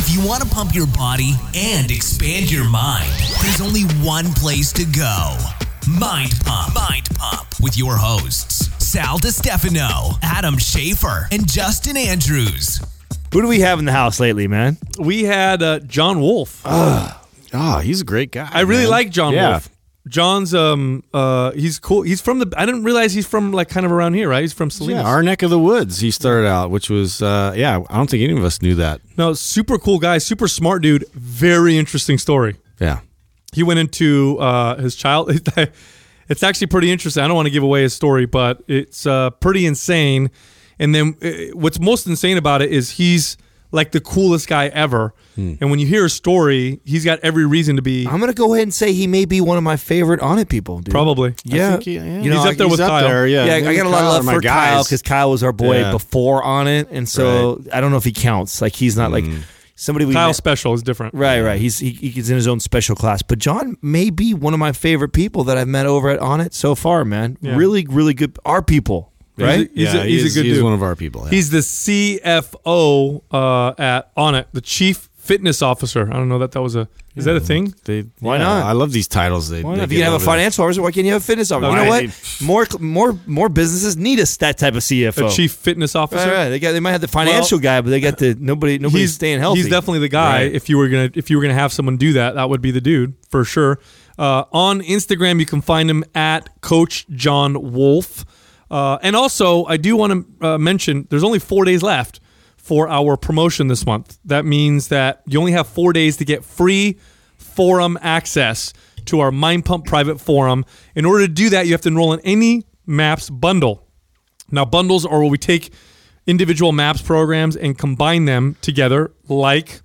If you want to pump your body and expand your mind, there's only one place to go. Mind Pump. Mind Pump with your hosts, Sal DiStefano, Adam Schafer, and Justin Andrews. Who do we have in the house lately, man? We had uh, John Wolf. Oh, he's a great guy. I really man. like John Yeah. Wolf. John's um uh he's cool. He's from the I didn't realize he's from like kind of around here, right? He's from Salinas. Yeah, our neck of the woods. He started out, which was uh, yeah. I don't think any of us knew that. no, super cool guy, super smart dude. Very interesting story. Yeah, He went into uh his child it's actually pretty interesting. I don't want to give away his story, but it's uh pretty insane. And then uh, what's most insane about it is he's like the coolest guy ever. Hmm. And when you hear his story, he's got every reason to be I'm gonna go ahead and say he may be one of my favorite Onnit people, dude. probably. Yeah, think he- yeah. you know, He's up there He's with Kyle. there, yeah, yeah, Him I got a lot of love are my for Kyle because Kyle was our boy Yeah. before Onnit, and so I don't know if he counts. Like he's not like hmm. somebody we Kyle met- special is different. Right, right. He's he, he's in his own special class. But John may be one of my favorite people that I've met over at Onnit so far, man. Yeah. Really, really good. Our people, He's a- right? He's, yeah, a, he's, he's, a good he's dude. one of our people. yeah. He's the CFO uh, at Onnit, the Chief Fitness Officer. I don't know that that was a. Is that a thing? They- Why yeah, not? I love these titles. They, Why they not? If you can have a over there. financial officer, why can't you have a fitness officer? You know what? More, more, more businesses need us that type of CFO. A Chief Fitness Officer. Right, right. They got. They might have the financial guy, but they got the nobody. Nobody's staying healthy. He's definitely the guy. Right. If you were gonna if you were gonna have someone do that, that would be the dude for sure. Uh, on Instagram, you can find him at Coach John Wolf. Uh, and also, I do want to uh, mention there's only four days left for our promotion this month. That means that you only have four days to get free forum access to our Mind Pump private forum. In order to do that, you have to enroll in any Maps bundle. Now, bundles are where we take individual Maps programs and combine them together, like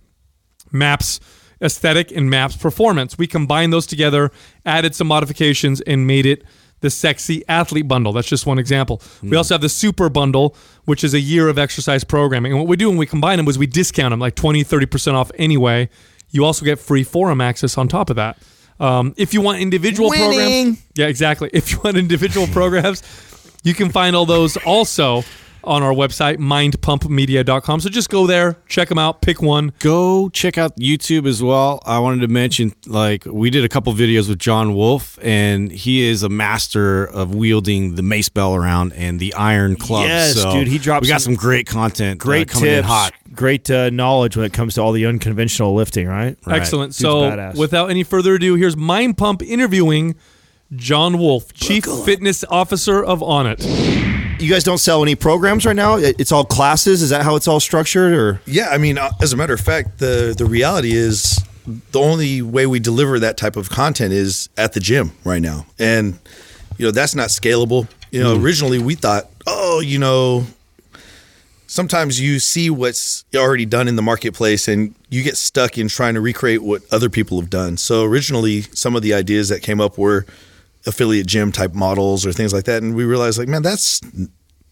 Maps aesthetic and Maps performance. We combined those together, added some modifications, and made it the sexy athlete bundle. That's just one example. We also have the super bundle, which is a year of exercise programming. And what we do when we combine them is we discount them like 20, 30% off anyway. You also get free forum access on top of that. Um, if you want individual Winning. programs, yeah, exactly. If you want individual programs, you can find all those also on our website, mindpumpmedia.com. So just go there, check them out, pick one. go check out YouTube as well. I wanted to mention, like, we did a couple videos with John Wolf, and he is a master of wielding the mace bell around and the iron club. Yes, so dude, he dropped We got some some great content. uh, great coming in tips, hot. great uh, knowledge when it comes to all the unconventional lifting. Right. Right. Excellent. Dude's So, badass. without any further ado, here's Mind Pump interviewing John Wolf, Chief Fitness Officer of Onnit. You guys don't sell any programs right now. It's all classes. Is that how it's all structured? Or Yeah, I mean, uh, as a matter of fact, the the reality is the only way we deliver that type of content is at the gym right now, and you know that's not scalable. You know, originally we thought, oh, you know, sometimes you see what's already done in the marketplace and you get stuck in trying to recreate what other people have done. So originally, some of the ideas that came up were affiliate gym type models or things like that, and we realized, like, man, that's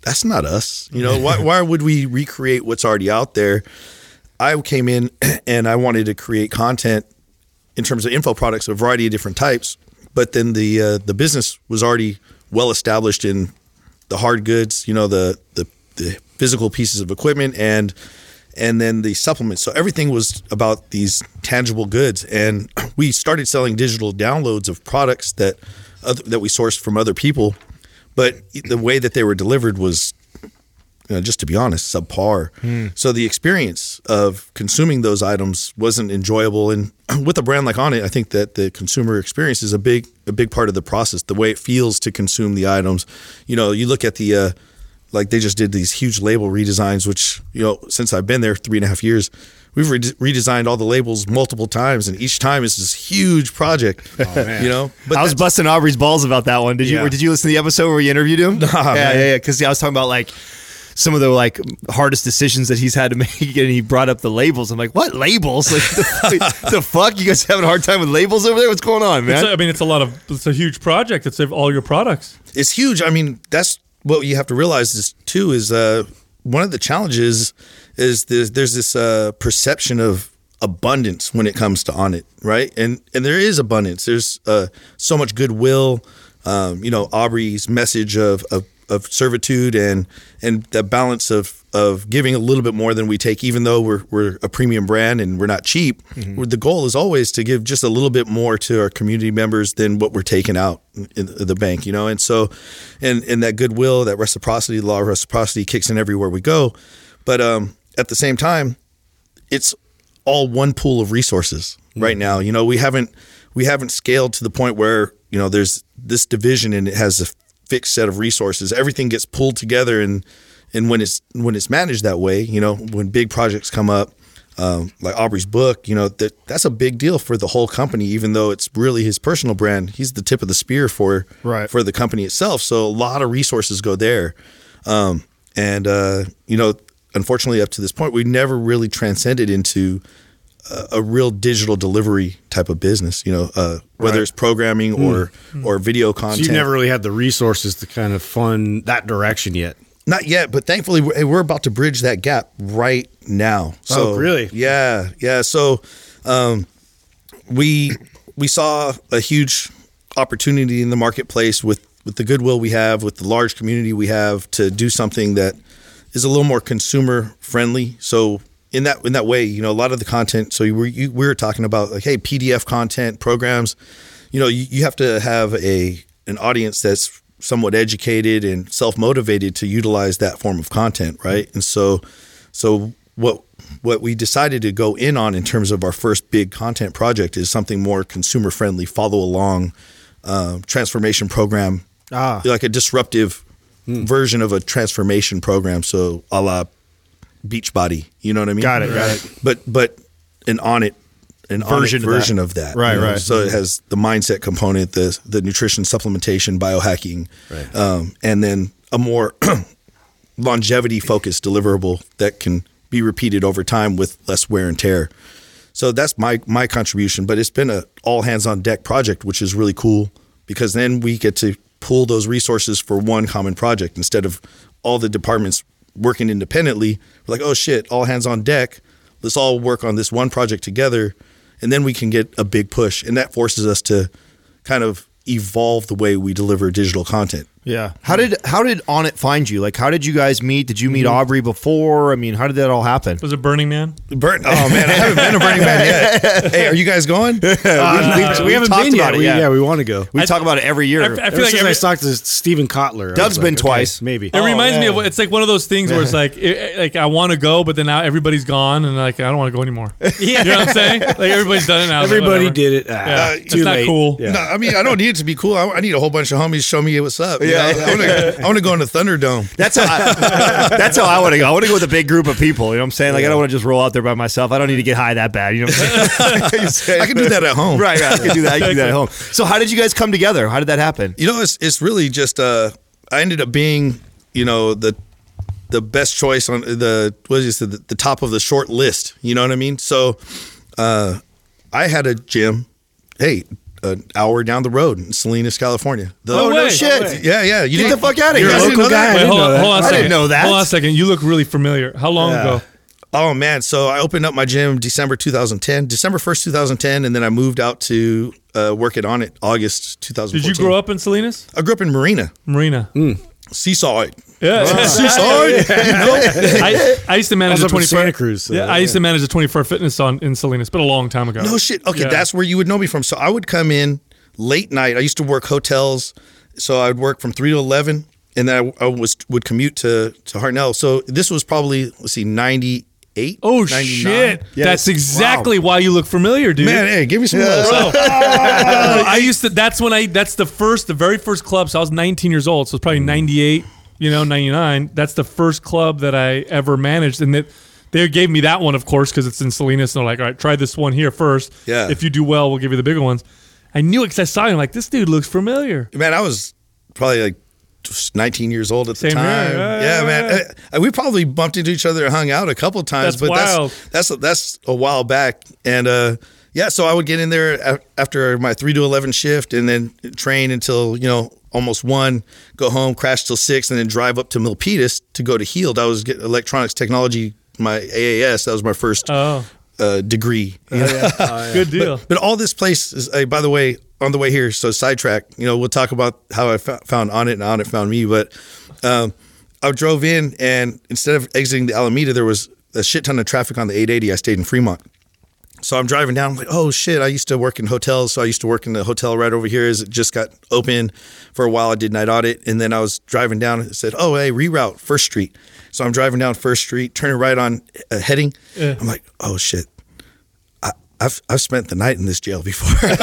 that's not us. You know, why why would we recreate what's already out there? I came in and I wanted to create content in terms of info products, of a variety of different types. But then the uh, the business was already well established in the hard goods, you know, the the, the physical pieces of equipment and and then the supplements. So everything was about these tangible goods, and we started selling digital downloads of products that other, that we sourced from other people. But the way that they were delivered was you know, just to be honest, subpar. So the experience of consuming those items wasn't enjoyable. And with a brand like Onnit, I think that the consumer experience is a big a big part of the process. The way it feels to consume the items. You know, you look at the uh, like they just did these huge label redesigns, which you know since I've been there three and a half years. We've re- redesigned all the labels multiple times, and each time is this huge project. You know, but I was busting Aubrey's balls about that one. Did you? Yeah. Or did you listen to the episode where we interviewed him? yeah, man. yeah, yeah. Because I was talking about like some of the like hardest decisions that he's had to make, and he brought up the labels. I'm like, what labels? Like the, the fuck? You guys having a hard time with labels over there? What's going on, man? a- I mean, it's a lot of, it's a huge project. It's all your products. it's huge. I mean, that's what you have to realize is too is uh, one of the challenges is there's, there's this uh, perception of abundance when it comes to Onnit, right? And and there is abundance. There's uh, so much goodwill. Um, you know, Aubrey's message of, of of servitude and and the balance of of giving a little bit more than we take, even though we're we're a premium brand and we're not cheap. The goal is always to give just a little bit more to our community members than what we're taking out in the bank, you know. And so, and and that goodwill, that reciprocity, the law of reciprocity kicks in everywhere we go. But um, at the same time, it's all one pool of resources right now. You know, we haven't we haven't scaled to the point where you know there's this division and it has a fixed set of resources. Everything gets pulled together and and when it's when it's managed that way, you know, when big projects come up. Um, like Aubrey's book, you know that that's a big deal for the whole company. Even though it's really his personal brand, he's the tip of the spear for Right. for the company itself. So a lot of resources go there. Um, and uh, you know, unfortunately, up to this point, we never really transcended into a, a real digital delivery type of business. You know, uh, whether it's programming or or video So content. you've never really had the resources to kind of fund that direction yet. Not yet, but thankfully we're, we're about to bridge that gap right now. So Oh, really? Yeah, yeah. So um, we we saw a huge opportunity in the marketplace with with the goodwill we have, with the large community we have, to do something that is a little more consumer friendly. So in that in that way, you know, a lot of the content. So you were you, we were talking about like, hey, PDF content programs. You know, you, you have to have a an audience that's somewhat educated and self motivated to utilize that form of content, right? And so, so what what we decided to go in on in terms of our first big content project is something more consumer friendly, follow along uh, transformation program, Ah. like a disruptive version of a transformation program. So a la Beachbody, you know what I mean? Got it, got it. But but an Onnit an Version version of that. of that, Right, you know? right. So it has the mindset component, the the nutrition supplementation, biohacking, Right. um, and then a more longevity focused deliverable that can be repeated over time with less wear and tear. So that's my my contribution, but it's been a all hands on deck project, which is really cool because then we get to pool those resources for one common project instead of all the departments working independently. We're like, oh shit, all hands on deck. Let's all work on this one project together, and then we can get a big push, and that forces us to kind of evolve the way we deliver digital content. Yeah. How did how did Onnit find you? Like, how did you guys meet? Did you meet Mm-hmm. Aubrey before? I mean, how did that all happen? Was it Burning Man? Burn. Oh man, I haven't been to Burning Man yet. Hey, are you guys going? we, we haven't talked been yet. about it, We- yeah. yeah. we want to go. We talk about it every year. I, I feel Ever like since every, I talked to Steven Kotler, I Doug's was been like, twice. maybe. It reminds me of it's like one of those things where it's like it, like I want to go, but then now everybody's gone, and like I don't want to go anymore. yeah, You know what I'm saying? Like everybody's done it now. It's like, Everybody did it. Ah, Yeah, too it's not late. cool. Yeah. No, I mean I don't need it to be cool. I, I need a whole bunch of homies show me what's up. Yeah, I want to. I want to go in the Thunderdome. That's how I, that's how I want to go. I want to go with a big group of people. You know what I'm saying? Like I don't want to just roll out there by myself. I don't need to get high that bad. You know what I'm saying? I can do that at home. Right, right. I can do that. I can do that at home. So how did you guys come together? How did that happen? You know, it's it's really just. Uh, I ended up being, you know, the the best choice on the what is it, the, the top of the short list. You know what I mean? So, uh, I had a gym. Hey. An hour down the road in Salinas, California. The, Oh, no way. shit. Yeah, yeah. You Get the fuck out of here. guys didn't Local that? guy. Wait, hold on, that. hold on a I second. didn't know that. Hold on a second. You look really familiar. How long Yeah. ago? Oh man, so I opened up my gym December 2010, December 1st 2010, and then I moved out to uh, work it Onnit August 2014. Did you grow up in Salinas? I grew up in Marina, Marina. Seaside. Yeah. I, I used to manage I was the up in 24 Santa Cruz, so, yeah, I used to manage the 24 Fitness on in Salinas, but a long time ago. no shit. Okay, Yeah. that's where you would know me from. So I would come in late night. I used to work hotels, so I would work from three to eleven, and then I, I was would commute to to Hartnell. So this was probably let's see, ninety eight. Oh shit! That's exactly why you look familiar, dude. Man, hey, give me some love. Bro, I used to. That's when I. That's the first, the very first club. So I was 19 years old. So it's probably 98. You know, 99. That's the first club that I ever managed, and that they gave me that one, of course, because it's in Salinas. And they're like, all right, try this one here first. Yeah. If you do well, we'll give you the bigger ones. I knew it because I saw him. Like this dude looks familiar. Man, I was probably like 19 years old at the Same time. Yeah, man. yeah. Uh, we probably bumped into each other and hung out a couple times, That's but wild. that's that's that's a while back. And uh, yeah, so I would get in there after my three to 11 shift, and then train until you know almost one, go home, crash till six, and then drive up to Milpitas to go to Heald. I was getting electronics technology, my AAS. That was my first Oh, uh, degree. you know? good deal. But all this place is, uh, by the way, on the way here, so sidetrack, you know, we'll talk about how I fo- found Onnit and Onnit found me. But Um, I drove in, and instead of exiting the Alameda, there was a shit ton of traffic on the 880. I stayed in Fremont. So I'm driving down. I'm like, oh shit! I used to work in hotels, so I used to work in the hotel right over here. As it just got open for a while, I did night audit, and then I was driving down. It said, oh hey, reroute First Street. So I'm driving down First Street, turning right on uh, heading. I'm like, oh shit! I, I've I've spent the night in this jail before.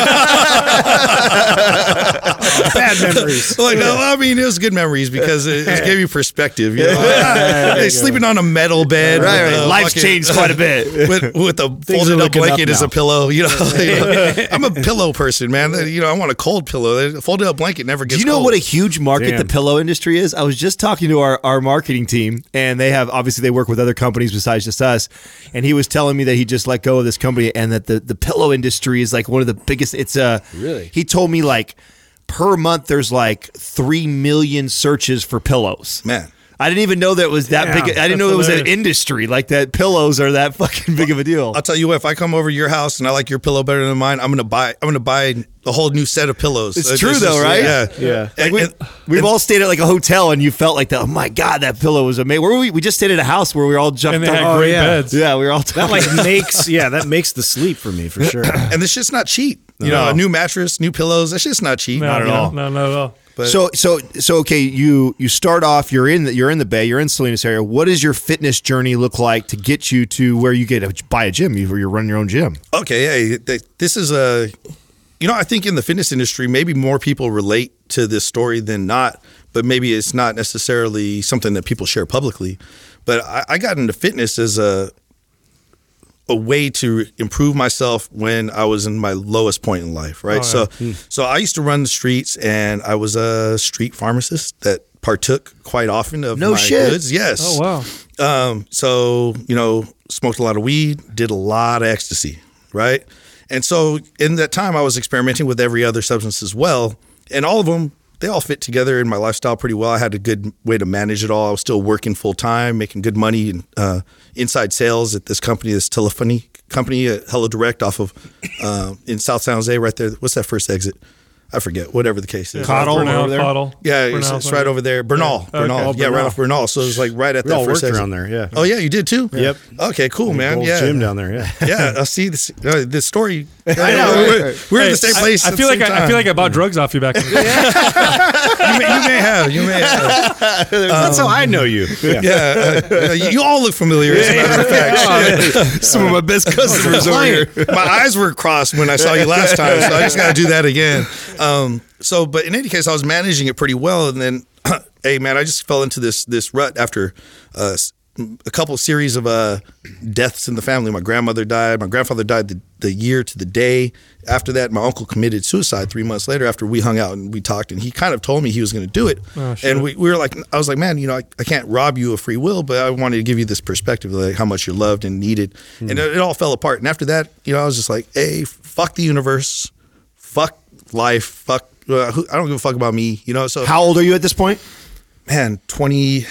Bad memories. like no, I mean it was good memories because it, it gave you perspective. You know, Hey, sleeping on a metal bed, Right, with right. a Life's fucking- changed quite a bit. with with a are folded up looking up blanket as a pillow. You know, You know, I'm a pillow person, man. You know, I want a cold pillow. A folded up blanket never gets. Do you know cold. what a huge market Damn. the pillow industry is? I was just talking to our, our marketing team, and they have obviously they work with other companies besides just us. And he was telling me that he just let go of this company, and that the, the pillow industry is like one of the biggest. It's a Really? He told me like per month there's like three million searches for pillows. man? I didn't even know that it was that Damn, big. I didn't that's know it was an industry like that. Pillows are that fucking big of a deal. I'll tell you what. If I come over to your house and I like your pillow better than mine, I'm gonna buy. I'm gonna buy a whole new set of pillows. It's Uh, true this though, is- right? Yeah, Yeah. And- we, and- we've all stayed at like a hotel, and you felt like that. Oh my god, that pillow was amazing. Where were we? We just stayed at a house where we were all jumped. And they had up. great yeah. beds. Yeah, we were all That like makes yeah, that makes the sleep for me for sure. and this shit's not cheap. You know, a new mattress, new pillows. That shit's not cheap. No, Not at no, all. No, not at all. But so so so okay. You you start off. You're in the you're in the Bay. You're in Salinas area. What does your fitness journey look like to get you to where you get a, buy a gym? You, you're running your own gym. okay, hey, this is a, you know, I think in the fitness industry, maybe more people relate to this story than not, but maybe it's not necessarily something that people share publicly. But I, I got into fitness as a, a way to improve myself when I was in my lowest point in life, right? Oh, so, yeah. so I used to run the streets, and I was a street pharmacist that partook quite often of No my shit. goods. Yes. Oh wow. Um, so you know, smoked a lot of weed, did a lot of ecstasy, right? And so in that time, I was experimenting with every other substance as well, and all of them they all fit together in my lifestyle pretty well. I had a good way to manage it all. I was still working full time, making good money in uh, inside sales at this company, this telephony company, uh, Hello Direct, off of uh, in South San Jose, right there. What's that first exit? I forget. Whatever the case is. Cottle Bernal, over there? Cottle. Yeah, it's, it's right over there. Bernal, Yeah. Bernal, Okay. yeah, right off Bernal. So it was like right at We that all first worked around there, yeah. Oh yeah, you did too. Yep. Okay, cool, man. Yeah, gym down there, yeah. yeah. I see this. Uh, this story. I know. We're, we're in Hey, the same place. I, feel the like I, I feel like I bought drugs off you back in the day. you, may, you may have. You may have. That's how I know you. Yeah. Yeah, uh, uh, you, you all look familiar. As a matter of fact, Some of my best customers over here. my eyes were crossed when I saw you last time, so I just got to do that again. Um, so, but in any case, I was managing it pretty well, and then, hey man, I just fell into this this rut after uh, a couple series of uh, deaths in the family. My grandmother died. My grandfather died the, the year to the day after that. My uncle committed suicide three months later after we hung out and we talked, and he kind of told me he was going to do it. Oh, shit. and we, we were like, I was like, man, you know, I, I can't rob you of free will, but I wanted to give you this perspective, of like how much you're loved and needed. And it, it all fell apart. And after that, you know, I was just like, hey, fuck the universe, fuck life, fuck. Uh, who, I don't give a fuck about me, you know. So How old are you at this point? man, 20.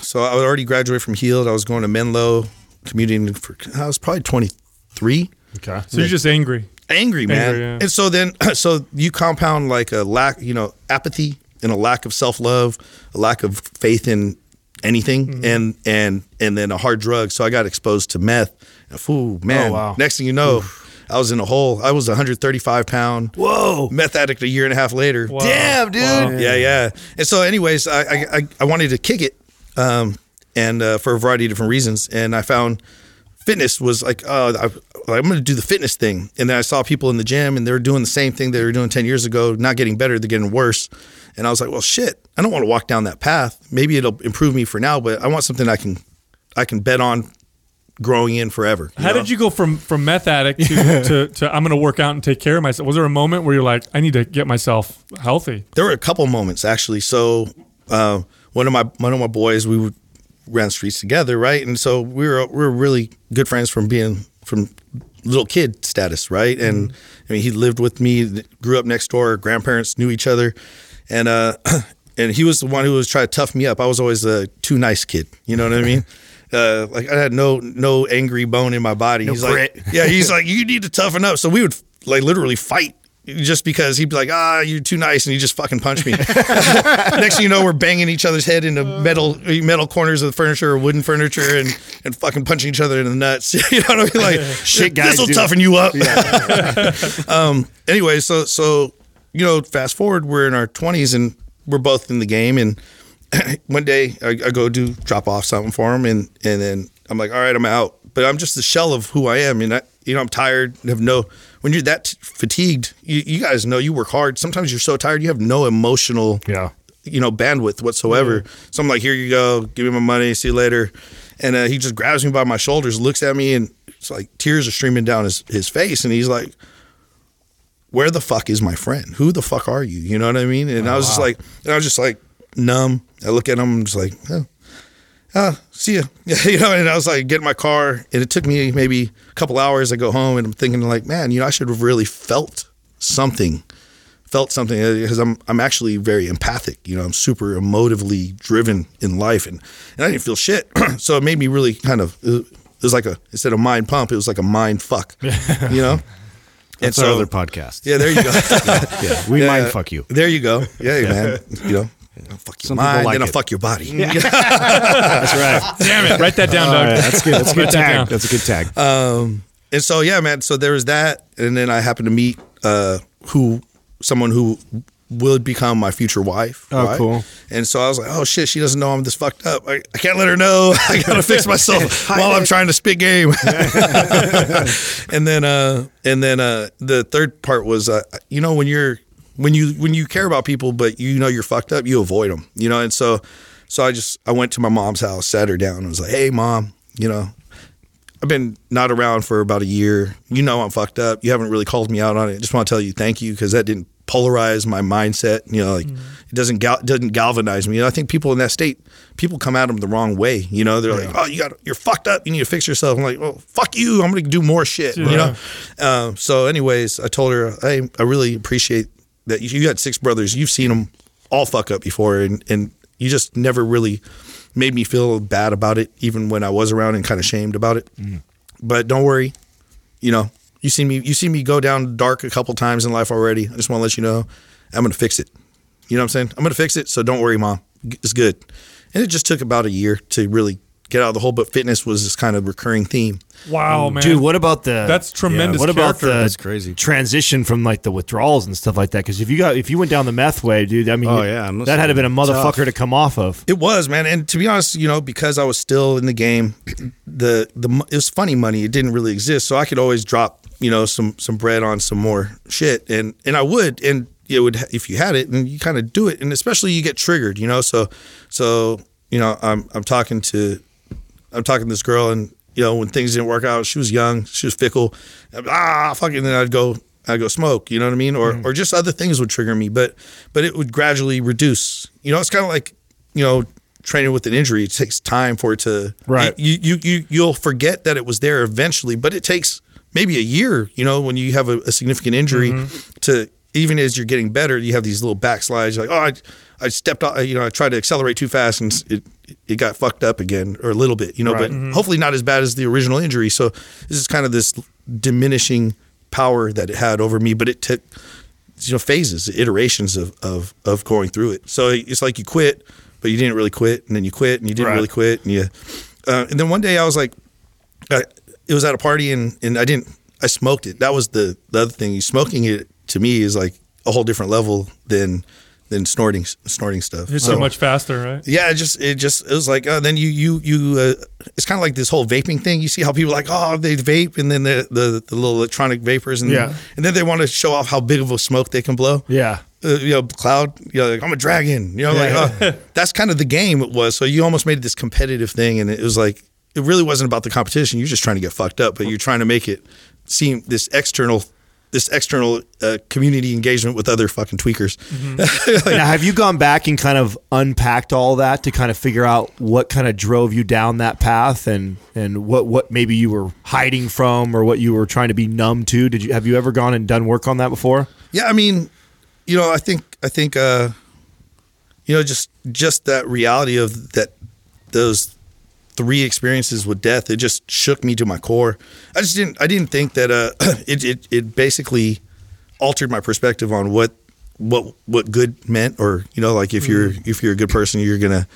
So I was already graduated from Heald. I was going to Menlo, commuting for, I was probably 23. Okay. So you're just angry. Angry, man. Angry, yeah. And so then, so you compound like a lack, you know, apathy and a lack of self love, a lack of faith in anything, Mm-hmm. and and and then a hard drug. So I got exposed to meth. And, Ooh, man. Oh, wow. Next thing you know, I was in a hole. I was 135 pound. Whoa. Meth addict a year and a half later. Wow. Damn, dude. Wow. Yeah, yeah. And so, anyways, I I, I, I wanted to kick it, um, and uh, for a variety of different reasons. And I found fitness was like, oh, I, I'm going to do the fitness thing. And then I saw people in the gym, and they were doing the same thing they were doing ten years ago, not getting better, they're getting worse. And I was like, well, shit, I don't want to walk down that path. Maybe it'll improve me for now, but I want something I can I can bet on growing in forever. How know? did you go from from meth addict to, to, to I'm going to work out and take care of myself? Was there a moment where you're like, I need to get myself healthy? There were a couple moments actually. So uh, one of my one of my boys, we would ran streets together, right? And so we were we were really good friends from being from little kid status, right? And I mean, he lived with me, grew up next door. Grandparents knew each other, and uh, and he was the one who was trying to tough me up. I was always a too nice kid, you know what I mean? Uh, like I had no no angry bone in my body. he's grit. like, yeah, he's like, you need to toughen up. So we would like literally fight just because he'd be like, ah, you're too nice, and he just fucking punch me. Next thing you know, we're banging each other's head into metal metal corners of the furniture or wooden furniture, and and fucking punching each other in the nuts. you know what I mean? Like, Shit guys this will toughen you up. um. Anyway, so so you know, fast forward, we're in our twenties and we're both in the game, and one day I, I go do drop off something for him, and and then I'm like, all right, I'm out, but I'm just the shell of who I am, and I, you know, I'm tired, have no. When you're that fatigued, you, you guys know you work hard. Sometimes you're so tired, you have no emotional, Yeah. you know, bandwidth whatsoever. So I'm like, here you go, give me my money, see you later. And uh, he just grabs me by my shoulders, looks at me, and it's like tears are streaming down his, his face, and he's like, where the fuck is my friend? Who the fuck are you? You know what I mean? And I was just like, and I was just like numb. I look at him, I'm just like, oh, oh see ya. you know, and I was like, get in my car, and it took me maybe a couple hours. I go home, and I'm thinking like, man, you know, I should have really felt something, felt something uh, because I'm I'm actually very empathic. You know, I'm super emotively driven in life, and and I didn't feel shit. so it made me really kind of. It was like a instead of mind pump, it was like a mind fuck. You know. And That's our other podcast. yeah, there you go. Yeah, we Yeah, mind fuck you. There you go. Yeah, man. You know, I'll fuck your Some people mind, like then I'll fuck your body. Yeah. That's right. Damn it! Write that down, Doug. right, that's good. That's a good tag. That's a good tag. Um, and so yeah, man. So there was that, and then I happened to meet uh, who someone who would become my future wife. Oh, cool. And so I was like, oh shit, she doesn't know I'm this fucked up. I, I can't let her know. I gotta fix myself while I'm trying to spit game. and then uh, and then uh, the third part was uh, you know when you're when you when you care about people but you know you're fucked up, you avoid them. You know, and so so I just I went to my mom's house, sat her down, and was like, hey mom, you know. I've been not around for about a year. You know I'm fucked up. You haven't really called me out on it. I just want to tell you thank you because that didn't polarize my mindset. You know, like it doesn't gal- doesn't galvanize me. And I think people in that state, people come at them the wrong way. You know, they're like, oh, you got you're fucked up. You need to fix yourself. I'm like, well, fuck you. I'm going to do more shit. You know. Uh, so, anyways, I told her, hey, I really appreciate that you, you got six brothers. You've seen them all fuck up before, and and you just never really made me feel bad about it, even when I was around and kind of shamed about it. Mm-hmm. But don't worry, you know, you see me, you see me go down dark a couple times in life already. I just want to let you know, I'm gonna fix it. You know what I'm saying? I'm gonna fix it. So don't worry, mom. It's good. And it just took about a year to really get out of the hole. But fitness was this kind of recurring theme. Wow, mm. man. Dude, what about the That's tremendous what about character. the That's crazy. transition from like the withdrawals and stuff like that? Because if you got if you went down the meth way, dude, I mean, Oh, yeah, that had to been a motherfucker to come off of. It was, man. And to be honest, you know, because I was still in the game, the the it was funny money. It didn't really exist, so I could always drop, you know, some some bread on some more shit, and and I would, and it would if you had it, and you kind of do it, and especially you get triggered, you know. So so you know, I'm I'm talking to I'm talking to this girl, and you know, when things didn't work out, she was young, she was fickle. Ah, fucking. Then I'd go, I'd go smoke. You know what I mean? Or or just other things would trigger me, but but it would gradually reduce. You know, it's kind of like you know training with an injury. It takes time for it to Right. You you you you'll forget that it was there eventually, but it takes maybe a year. You know, when you have a, a significant injury to even as you're getting better, you have these little backslides. You're like, oh, I, I stepped off, you know, I tried to accelerate too fast and it, it got fucked up again or a little bit, you know, but hopefully not as bad as the original injury. So this is kind of this diminishing power that it had over me, but it took, you know, phases, iterations of, of, of going through it. So it's like you quit, but you didn't really quit. And then you quit and you didn't Right. really quit. And you, uh, and then one day I was like, uh, it was at a party and, and I didn't, I smoked it. That was the, the other thing. Smoking it to me is like a whole different level than, than snorting, snorting stuff. It's So- so much faster, right? yeah, it just it just it was like uh, then you you you uh, it's kind of like this whole vaping thing. You see how people like oh they vape and then the the, the little electronic vapors and Yeah. and then they want to show off how big of a smoke they can blow. Yeah. Uh, you know, cloud. You know, like, I'm a dragon. You know, like oh, that's kind of the game it was. So you almost made it this competitive thing, and it was like it really wasn't about the competition. You're just trying to get fucked up, but you're trying to make it seem this external. This external uh, community engagement with other fucking tweakers. now, have you gone back and kind of unpacked all that to kind of figure out what kind of drove you down that path and and what what maybe you were hiding from or what you were trying to be numb to? Did you have you ever gone and done work on that before? Yeah, I mean, you know, I think I think uh you know just just that reality of that those three experiences with death it just shook me to my core. I just didn't I didn't think that uh it it, it basically altered my perspective on what what what good meant, or you know, like if you're if you're a good person, you're gonna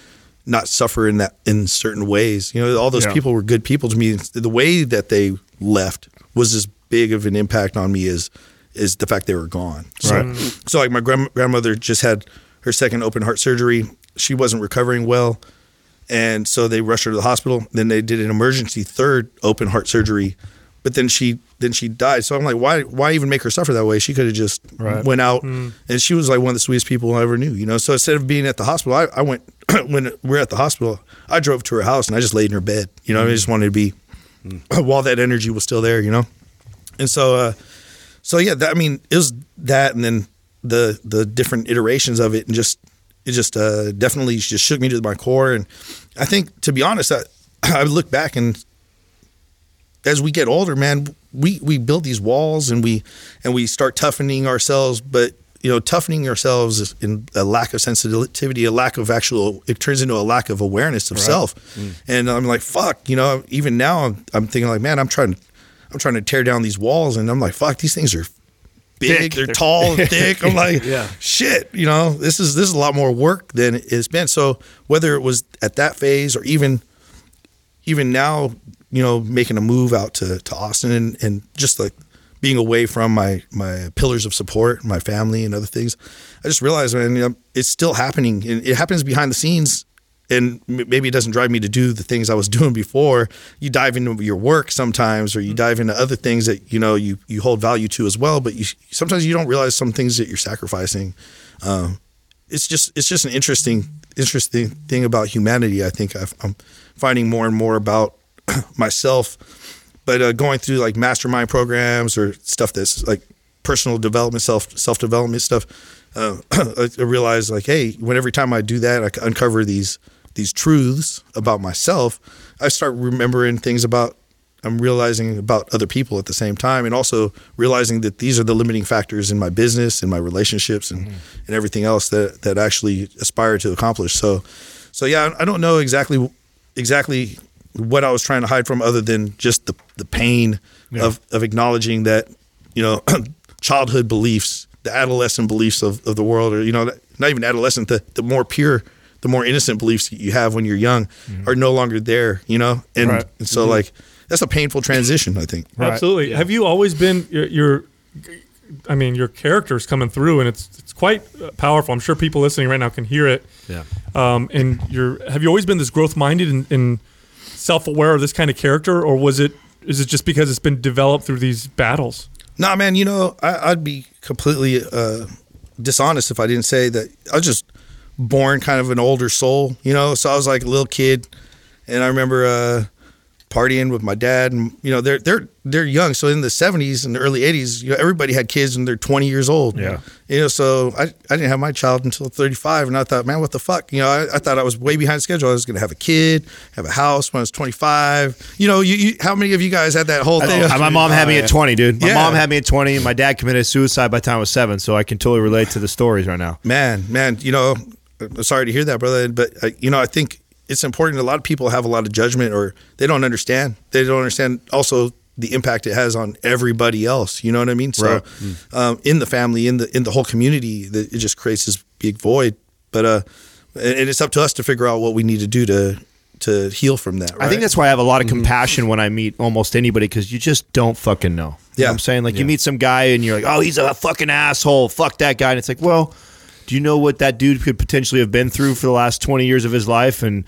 not suffer in that in certain ways. You know, all those Yeah. people were good people to me. The way that they left was as big of an impact on me as is the fact they were gone. So, Right. so like my grand- grandmother just had her second open heart surgery. She wasn't recovering well. And so they rushed her to the hospital. Then they did an emergency third open heart surgery, but then she then she died. So I'm like, why why even make her suffer that way? She could have just Right. went out, and she was like one of the sweetest people I ever knew. You know. So instead of being at the hospital, I, I went when we were at the hospital. I drove to her house and I just laid in her bed. You know, I just wanted to be while that energy was still there. You know, and so uh, so yeah, that, I mean, it was that, and then the the different iterations of it, and just it just uh, definitely just shook me to my core. And I think, to be honest, I, I look back and as we get older, man, we we build these walls and we and we start toughening ourselves, but you know, toughening ourselves in a lack of sensitivity, a lack of actual, it turns into a lack of awareness of self. Mm. And I'm like, fuck, you know, even now I'm, I'm thinking like, man, I'm trying, I'm trying to tear down these walls, and I'm like, fuck, these things are big, Thick. they're tall and thick. I'm like, yeah. shit, you know, this is this is a lot more work than it's been. So whether it was at that phase or even even now, you know, making a move out to, to Austin and, and just like being away from my, my pillars of support, my family and other things, I just realized, man, you know, it's still happening and it happens behind the scenes. And maybe it doesn't drive me to do the things I was doing before. You dive into your work sometimes, or you dive into other things that you know you you hold value to as well. But you sometimes you don't realize some things that you're sacrificing. Um, it's just it's just an interesting interesting thing about humanity. I think I've, I'm finding more and more about myself, but uh, going through like mastermind programs or stuff that's like personal development, self self development stuff. Uh, I I realize like, hey, when every time I do that, I uncover these these truths about myself. I start remembering things about I'm realizing about other people at the same time, and also realizing that these are the limiting factors in my business, in my relationships, and mm-hmm. and everything else that that actually aspire to accomplish. So, so yeah, I don't know exactly exactly what I was trying to hide from, other than just the the pain of of acknowledging that you know childhood beliefs, the adolescent beliefs of, of the world, or you know not even adolescent, the the more pure. The more innocent beliefs you have when you're young are no longer there, you know, and, Right. and so like that's a painful transition. I think. Right. Absolutely. Have you always been your, your I mean, your character's coming through, and it's it's quite uh, powerful. I'm sure people listening right now can hear it. Yeah. Um, and you're have you always been this growth minded and, and self aware of this kind of character, or was it is it just because it's been developed through these battles? Nah, man, you know, I, I'd be completely uh, dishonest if I didn't say that I just born kind of an older soul, you know. So I was like a little kid, and I remember uh, partying with my dad, and you know, they're they're they're young. So in the '70s and the early '80s, you know, everybody had kids and they're 20 years old. Yeah. you know. So I, I didn't have my child until 35, and I thought, man, what the fuck? You know, I, I thought I was way behind schedule. I was going to have a kid, have a house when I was 25. You know, you, you how many of you guys had that whole thing? I- my mom had me at 20, dude. My Yeah. mom had me at 20. My dad committed suicide by the time I was seven, so I can totally relate to the stories right now. Man, man, you know, I'm sorry to hear that, brother. But uh, you know, I think it's important. A lot of people have a lot of judgment, or they don't understand. They don't understand also the impact it has on everybody else. You know what I mean? So, um, in the family, in the in the whole community, that it just creates this big void. But uh, and and it's up to us to figure out what we need to do to to heal from that. I think that's why I have a lot of compassion when I meet almost anybody because you just don't fucking know. You know Yeah. what I'm saying? Like you meet some guy and you're like, oh, he's a fucking asshole. Fuck that guy. And it's like, well, do you know what that dude could potentially have been through for the last 20 years of his life? And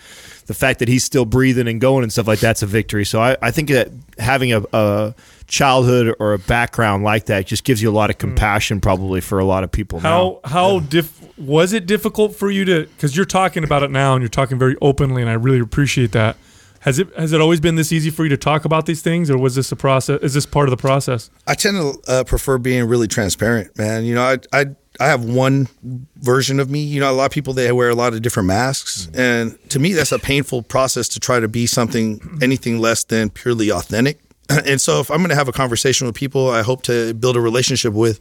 the fact that he's still breathing and going and stuff like that's a victory. So I, I think that having a, a childhood or a background like that just gives you a lot of compassion probably for a lot of people. now. How how diff was it difficult for you to because you're talking about it now and you're talking very openly and I really appreciate that. Has it has it always been this easy for you to talk about these things or was this a process? Is this part of the process? I tend to uh, prefer being really transparent, man. You know, I, I I have one version of me. You know, a lot of people they wear a lot of different masks, mm-hmm. and to me, that's a painful process to try to be something anything less than purely authentic. And so, if I'm going to have a conversation with people, I hope to build a relationship with,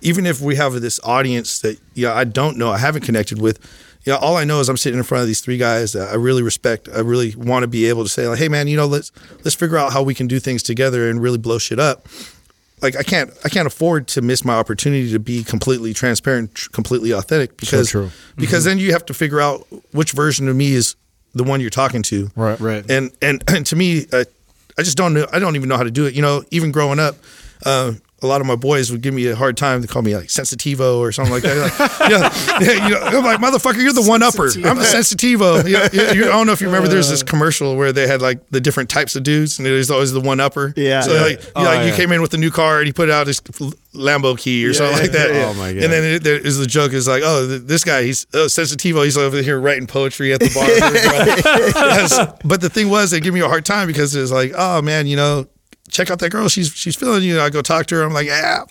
even if we have this audience that you know I don't know, I haven't connected with. You know, all I know is I'm sitting in front of these three guys that I really respect. I really want to be able to say, like, "Hey, man, you know, let's let's figure out how we can do things together and really blow shit up." Like I can't I can't afford to miss my opportunity to be completely transparent, tr- completely authentic because true. because then you have to figure out which version of me is the one you're talking to. Right. Right. And and and to me, uh, I just don't know. I don't even know how to do it. You know, even growing up. Uh, a lot of my boys would give me a hard time. They call me like sensitivo or something like that. Like, yeah, yeah, you know, I'm like motherfucker, you're the one upper. I'm the sensitivo. Yeah, you- you- I don't know if you remember. There's this uh. commercial where they had like the different types of dudes, and there's always the one upper. Yeah. So Yeah. like, you, oh, like you came in with a new car and he put out his Lambo key or something like that. Oh, my God. And then it, there is the joke is like, oh, this guy, he's oh, sensitivo. He's over here writing poetry at the bar. Yes. But the thing was, they give me a hard time because it's like, oh man, you know, check out that girl. She's she's feeling you. I go talk to her. I'm like, yeah,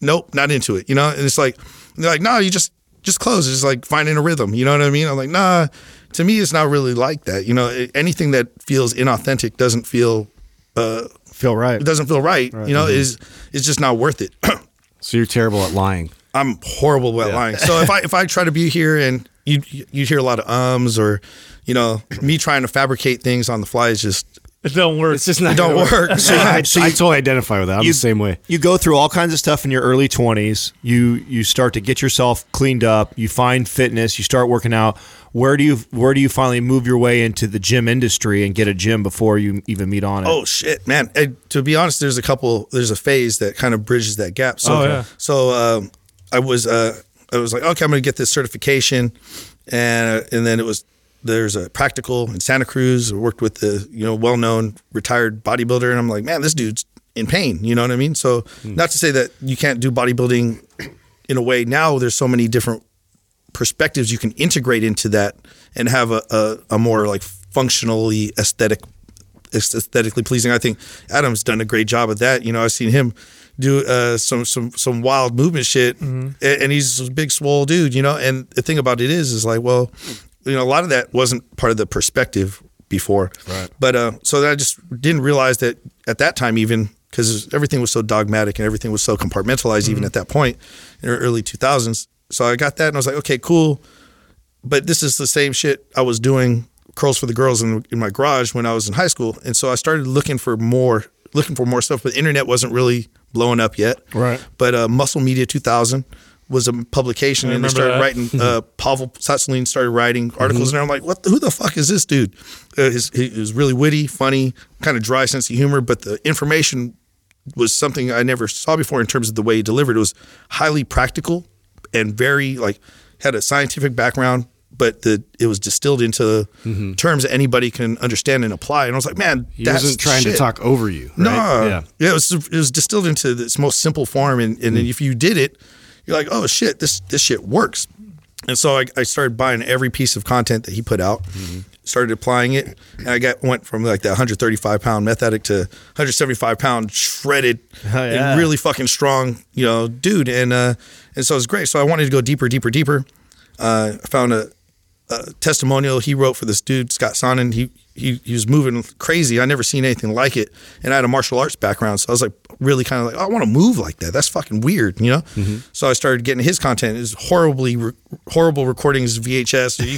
nope, not into it. You know, and it's like they're like, no, you just just close. It's like finding a rhythm. You know what I mean? I'm like, nah. To me, it's not really like that. You know, it- anything that feels inauthentic doesn't feel uh, Feel right. it doesn't feel right. You know, is is just not worth it. So you're terrible at lying. I'm horrible at lying. So if I if I try to be here and you you hear a lot of ums or you know me trying to fabricate things on the fly is just It don't work. It's just not it don't gonna work. So you- I, so I totally identify with that. I'm the same way. You go through all kinds of stuff in your early 20s. You you start to get yourself cleaned up. You find fitness. You start working out. Where do you where do you finally move your way into the gym industry and get a gym before you even meet Onnit? Oh shit, man! Eh, to be honest, there's a couple. There's a phase that kind of bridges that gap. So, Oh, yeah. so um, I was uh, I was like, okay, I'm going to get this certification, and and then it was there's a practical in Santa Cruz. I worked with the you know well known retired bodybuilder, and I'm like, man, this dude's in pain. You know what I mean? So, not to say that you can't do bodybuilding in a way. Now there's so many different perspectives you can integrate into that and have a, a, a more like functionally aesthetic aesthetically pleasing. I think Adam's done a great job of that. You know, I've seen him do uh, some some some wild movement shit, and, and he's a big swole dude. You know, and the thing about it is, is like, well, you know, a lot of that wasn't part of the perspective before, right? But uh, so I just didn't realize that at that time even. Because everything was so dogmatic and everything was so compartmentalized, even at that point in the early 2000s. So I got that and I was like, okay, cool but this is the same shit I was doing curls for the girls in, in my garage when I was in high school, and so I started looking for more, looking for more stuff. But the internet wasn't really blowing up yet, Right. But uh, Muscle Media 2000 was a publication, and they started that. writing. Uh, Pavel Tsatsouline started writing articles, and I'm like, what? The, who the fuck is this dude? Uh, his, he was really witty, funny, kind of dry sense of humor, but the information was something I never saw before in terms of the way he delivered. It was highly practical and very like had a scientific background, but the it was distilled into terms that anybody can understand and apply. And I was like, man, He that's wasn't trying shit. to talk over you. Right? No, Yeah. yeah, it was it was distilled into its most simple form, and, and if you did it, you're like, oh shit, this this shit works. And so I, I started buying every piece of content that he put out, started applying it, and I got went from like that 135 pound meth addict to 175 pound shredded yeah. and really fucking strong, you know, dude. And uh, and so it was great. So I wanted to go deeper, deeper, deeper. Uh, I found a, a testimonial he wrote for this dude Scott Sonnon. He he he was moving crazy. I never seen anything like it, and I had a martial arts background, so I was like really kind of like, oh, I want to move like that. That's fucking weird, you know. Mm-hmm. So I started getting his content. It's horribly re- horrible recordings VHS. You-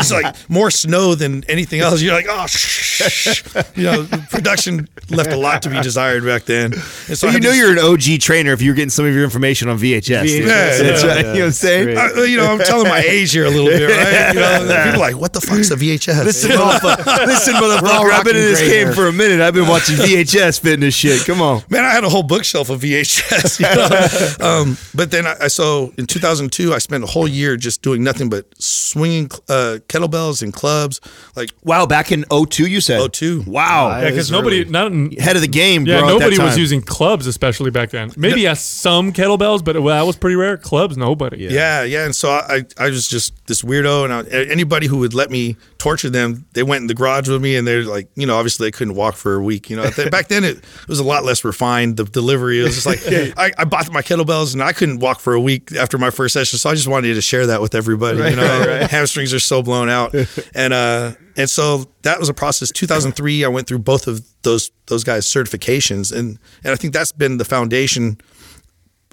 it's like more snow than anything else. You're like, oh, shh. you know, production left a lot to be desired back then. And so So you had know this- you're an OG trainer if you're getting some of your information on VHS. dude. Yeah, That's yeah, right. You know what I'm saying? I- you know, I'm telling my age here a little bit, right? You know, people are like, what the fuck's a VHS? Listen, motherfucker. Listen, motherfucker. I've been in this gray game hair. for a minute. I've been watching VHS fitness shit. Come on. Man, I had a whole bookshelf of VHS. You know? um, but then I, I so in 2002, I spent a whole year just doing nothing but swinging uh, kettlebells and clubs, like Wow, back in 02, you said? 02. Wow. yeah, because nobody, not Head of the game, yeah, bro. at that nobody was using clubs, especially back then. Maybe yes, some kettlebells, but well, that was pretty rare. Clubs, nobody. Yeah, yeah. And so I, I was just this weirdo, and I, anybody who would let me torture them, they went in the garage with me, and they're like, you know, obviously they couldn't walk for a week. You know, back then it, it was a lot less refined. The delivery it was just like I, I bought my kettlebells, and I couldn't walk for a week after my first session, so I just wanted to share that with everybody. you know, hamstrings are so blown out, and uh, and so that was a process. 2003, I went through both of those those guys' certifications, and and I think that's been the foundation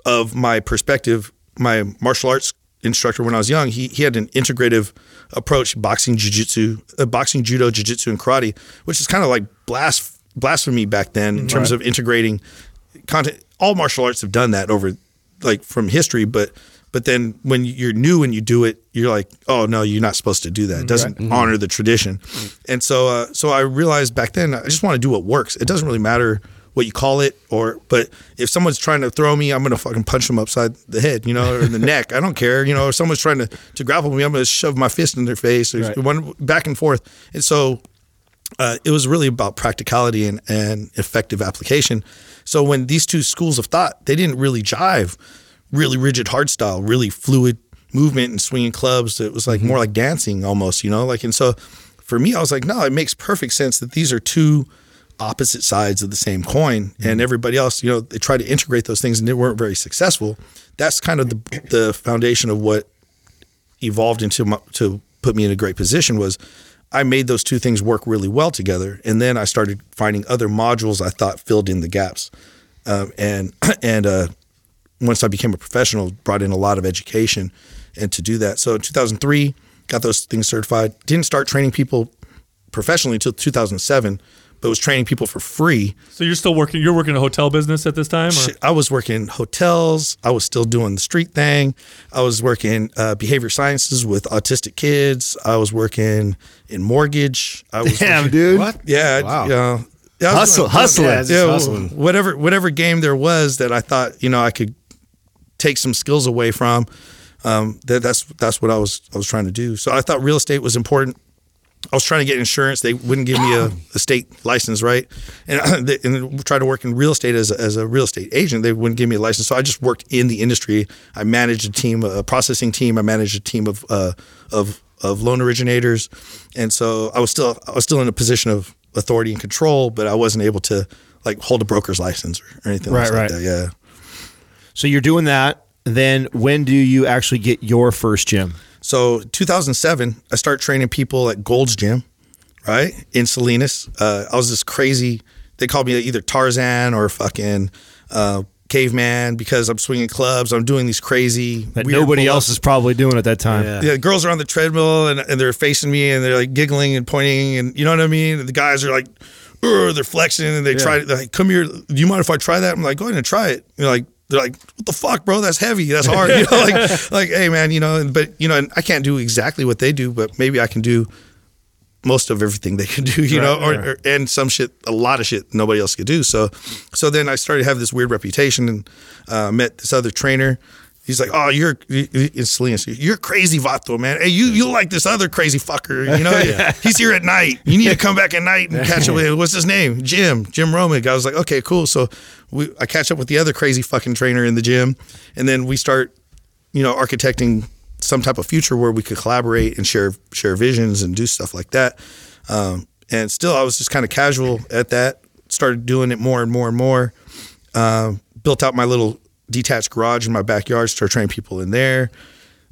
of my perspective, my martial arts instructor when I was young, he, he had an integrative approach, boxing, jiu-jitsu, uh, boxing, judo, jiu-jitsu, and karate, which is kind of like blas- blasphemy back then in terms of integrating content. all martial arts have done that over like from history, but but then when you're new and you do it, you're like, oh no, you're not supposed to do that. It doesn't honor the tradition. And so uh, so I realized back then I just want to do what works. It doesn't really matter what you call it or but if someone's trying to throw me i'm gonna fucking punch them upside the head you know or in the neck. I don't care you know if someone's trying to, to grapple me i'm gonna shove my fist in their face or one back and forth. And so uh, it was really about practicality and, and effective application. So when these two schools of thought they didn't really jive really rigid hard style really fluid movement and swinging clubs. It was like more like dancing almost you know like and so for me i was like no it makes perfect sense that these are two opposite sides of the same coin and everybody else you know they try to integrate those things and they weren't very successful. That's kind of the the foundation of what evolved into my, to put me in a great position was I made those two things work really well together and then I started finding other modules I thought filled in the gaps. Um, and and uh, once I became a professional brought in a lot of education and to do that. So in 2003 got those things certified. Didn't start training people professionally until 2007 but was training people for free So you're still working. You're working a hotel business at this time. Or? I was working hotels. I was still doing the street thing. I was working uh, behavior sciences with autistic kids. I was working in mortgage. I was Damn, working- dude. What? Yeah, Wow. yeah. Yeah, Hustle, doing- hustling. Yeah, yeah, hustling. whatever whatever game there was that I thought you know I could take some skills away from. Um, that, that's that's what I was I was trying to do. So I thought real estate was important. I was trying to get insurance. They wouldn't give me a, a state license, right? And, they, and tried to work in real estate as a, as a real estate agent. They wouldn't give me a license, so I just worked in the industry. I managed a team, a processing team. I managed a team of uh, of of loan originators, and so I was still I was still in a position of authority and control, but I wasn't able to like hold a broker's license or, anything Right, else right. like that. Yeah. So you're doing that. Then when do you actually get your first gym? So 2007, I start training people at Gold's Gym, right in Salinas. Uh, I was this crazy. They called me either Tarzan or fucking uh, caveman because I'm swinging clubs. I'm doing these crazy That weird nobody pull-ups. else is probably doing at that time. Yeah. Yeah, girls are on the treadmill and, and they're facing me and they're like giggling and pointing and you know what I mean. And the guys are like, "Ugh," they're flexing and they try. They're like, "Come here, do you mind if I try that?" I'm like, "Go ahead and try it." You're like, they're like, "What the fuck, bro? That's heavy. That's hard." You know, like, like, hey man, you know. But you know, and I can't do exactly what they do, but maybe I can do most of everything they can do, you know, or, or and some shit, a lot of shit nobody else could do. So, so then I started to have this weird reputation and uh, met this other trainer. He's like, "Oh, you're in Salinas. You're crazy, Vato, man. Hey, you you like this other crazy fucker? You know, he's here at night. You need to come back at night and catch up with him. What's his name? Jim. Jim Romig. I was like, okay, cool. So we, I catch up with the other crazy fucking trainer in the gym, and then we start you know, architecting some type of future where we could collaborate and share share visions and do stuff like that. Um, and still, I was just kind of casual at that. Started doing it more and more and more. Um, built out my little detached garage in my backyard. Started training people in there.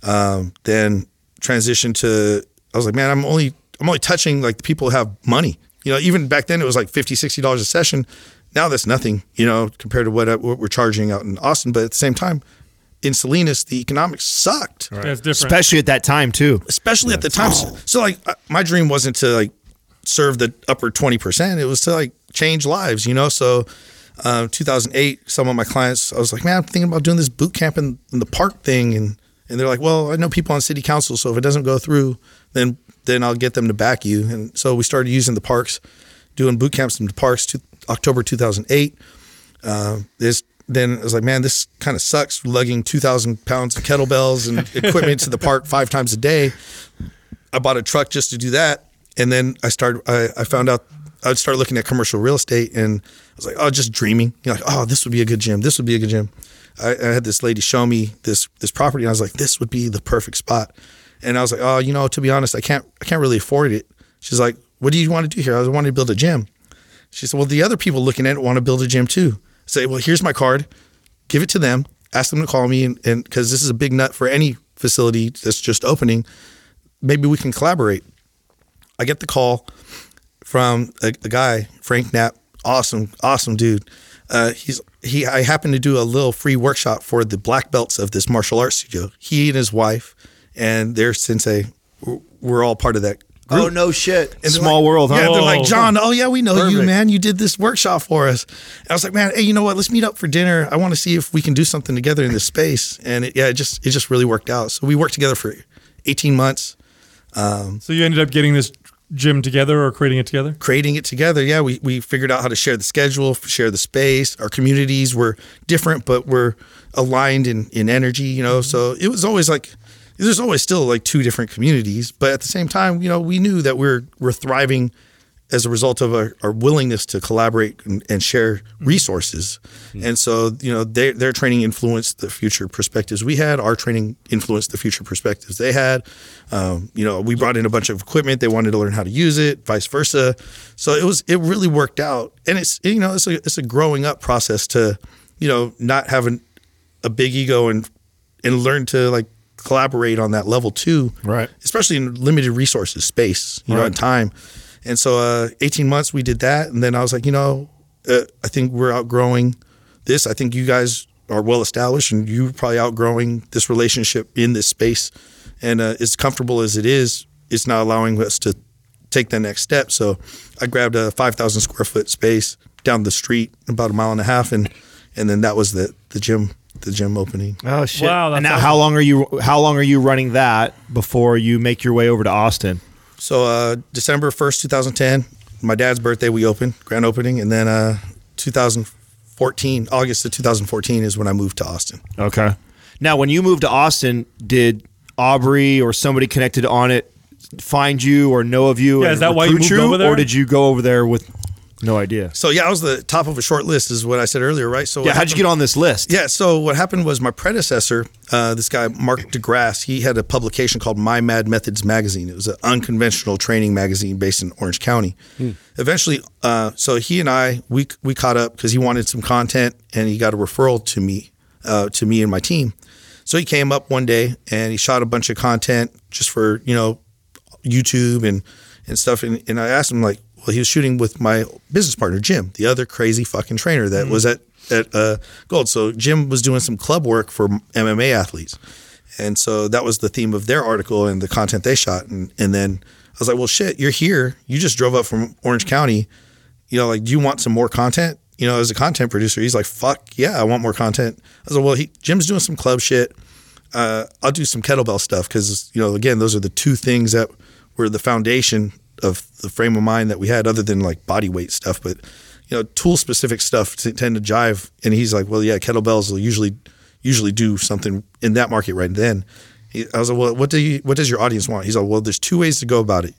Um, then transitioned to. I was like, man, I'm only I'm only touching like the people who have money. You know, even back then it was like 50 60 dollars a session. Now that's nothing. You know, compared to what, I, what we're charging out in Austin. But at the same time, in Salinas, the economics sucked, Yeah, it's different. Especially at that time too. especially at the time. So, so, like, uh, my dream wasn't to like serve the upper twenty percent. It was to like change lives, you know. So, uh, 2008, some of my clients, I was like, man, I'm thinking about doing this boot camp in, in the park thing, and and they're like, well, I know people on city council, so if it doesn't go through, then then I'll get them to back you. And so we started using the parks, doing boot camps in the parks. To October 2008 uh, this then I was like, man, this kind of sucks lugging 2,000 pounds of kettlebells and equipment to the park five times a day. I bought a truck just to do that. And then I started, I, I found out I'd start looking at commercial real estate and I was like, oh, just dreaming. You're like, oh, this would be a good gym. This would be a good gym. I, I had this lady show me this, this property and I was like, this would be the perfect spot. And I was like, oh, you know, to be honest, I can't, I can't really afford it. She's like, what do you want to do here? I was wanting to build a gym. She said, Well, the other people looking at it want to build a gym too. I Say, Well, here's my card. Give it to them. Ask them to call me. And because this is a big nut for any facility that's just opening, maybe we can collaborate. I get the call from a, a guy, Frank Knapp. Awesome, awesome dude. Uh, he's he. I happened to do a little free workshop for the black belts of this martial arts studio. He and his wife and their sensei were- were all part of that group. Oh no shit! And Small like- world, huh? Yeah, they're like, John, oh yeah, we know you, man. You did this workshop for us. And I was like, man, hey, you know what? Let's meet up for dinner. I want to see if we can do something together in this space. And it, yeah, it just it just really worked out. So we worked together for 18 months, So you ended up getting this gym together or creating it together? creating it together. Yeah, we we figured out how to share the schedule, share the space. Our communities were different, but we're aligned in in energy. You know, mm-hmm. so it was always like. There's always still like two different communities, but at the same time, you know, we knew that we're we're thriving as a result of our, our willingness to collaborate and, and share resources. And so, you know, their their training influenced the future perspectives we had. Our training influenced the future perspectives they had. Um, you know, we brought in a bunch of equipment. They wanted to learn how to use it, vice versa. So it was it really worked out. And it's you know it's a it's a growing up process to, you know, not having a big ego and and learn to like collaborate on that level too. Right. Especially in limited resources, space, you know, and time. And so, uh, 18 months we did that. And then I was like, you know, uh, I think we're outgrowing this. I think you guys are well established and you're probably outgrowing this relationship in this space. And uh, as comfortable as it is, it's not allowing us to take the next step. So I grabbed a 5,000 square foot space down the street, about a mile and a half. And, and then that was the, the gym, the gym opening. Oh shit! Wow, and now, awesome. how long are you? How long are you running that before you make your way over to Austin? So uh, December first, two thousand ten, my dad's birthday, we opened grand opening, and then uh, 2014, August of 2014 is when I moved to Austin. Okay. Now, when you moved to Austin, did Aubrey or somebody connected Onnit find you or know of you? Yeah, is that why you recruit moved over there? or did you go over there with no idea? So yeah, I was the top of a short list, is what I said earlier, right? So Yeah, how'd you get on this list? Yeah, so what happened was my predecessor, uh, this guy Mark DeGrasse, he had a publication called My Mad Methods magazine. It was an unconventional training magazine based in Orange County. Eventually, uh, so he and I we we caught up because he wanted some content and he got a referral to me, uh, to me and my team. So he came up one day and he shot a bunch of content just for you know YouTube and and stuff. And, and I asked him like, well, he was shooting with my business partner Jim, the other crazy fucking trainer that was at at uh, Gold. So Jim was doing some club work for MMA athletes, and so that was the theme of their article and the content they shot. And and then I was like, well, shit, you're here. You just drove up from Orange County. You know, like, do you want some more content? You know, as a content producer, he's like, fuck yeah, I want more content. I was like, well, he, Jim's doing some club shit uh, I'll do some kettlebell stuff because you know again those are the two things that were the foundation of the frame of mind that we had other than like body weight stuff but you know tool specific stuff t- tend to jive and he's like well yeah kettlebells will usually usually do something in that market right then he, I was like well what do you what does your audience want he's like well there's two ways to go about it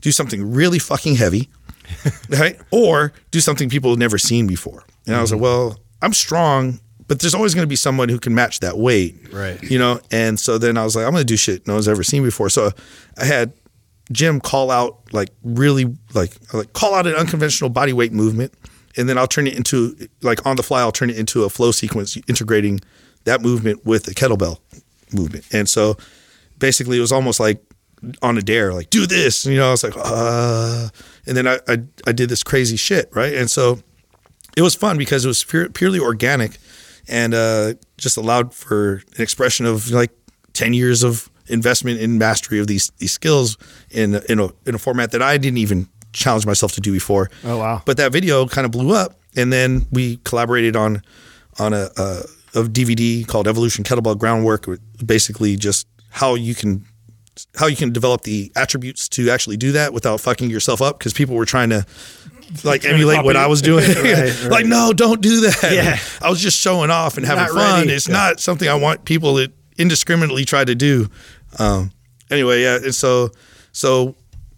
do something really fucking heavy right? Or do something people have never seen before. And I was like, mm-hmm. well, I'm strong, but there's always going to be someone who can match that weight, Right. You know. And so then I was like, I'm going to do shit no one's ever seen before. So I had Jim call out like really like like call out an unconventional body weight movement, and then I'll turn it into like on the fly. I'll turn it into a flow sequence integrating that movement with a kettlebell movement. And so basically, it was almost like on a dare, like do this. You know, I was like, uh, and then I, I I did this crazy shit, right? And so it was fun because it was pure, purely organic and uh, just allowed for an expression of like 10 years of investment in mastery of these these skills in in a, in a format that I didn't even challenge myself to do before. Oh, wow. But that video kind of blew up and then we collaborated on on a, a, a DVD called Evolution Kettlebell Groundwork basically just how you can how you can develop the attributes to actually do that without fucking yourself up because people were trying to like emulate what I was doing. like, no, don't do that. Yeah. I was just showing off and having Not fun. ready. It's not something I want people to indiscriminately try to do. Um, anyway, yeah. And so, so,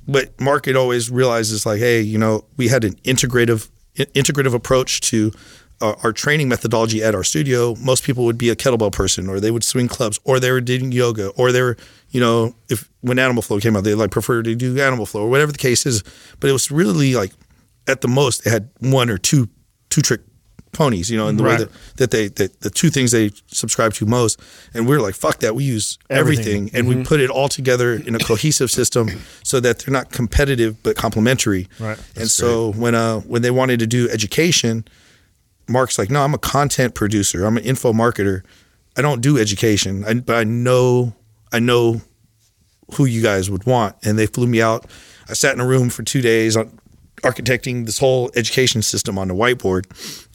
but Mark had always realizes like, hey, you know, we had an integrative, integrative approach to uh, our training methodology at our studio. Most people would be a kettlebell person, or they would swing clubs, or they were doing yoga, or they were, you know, if when Animal Flow came out, they like prefer to do Animal Flow, or whatever the case is. But it was really like, at the most, they had one or two two trick ponies, you know, in the way that, that they that the two things they subscribe to most. And we are like, fuck that. We use everything, and we put it all together in a cohesive system so that they're not competitive but complementary. Right. and so when uh when they wanted to do education, Mark's like, no, I'm a content producer. I'm an info marketer. I don't do education, I, but I know I know who you guys would want. And they flew me out. I sat in a room for two days on architecting this whole education system on the whiteboard.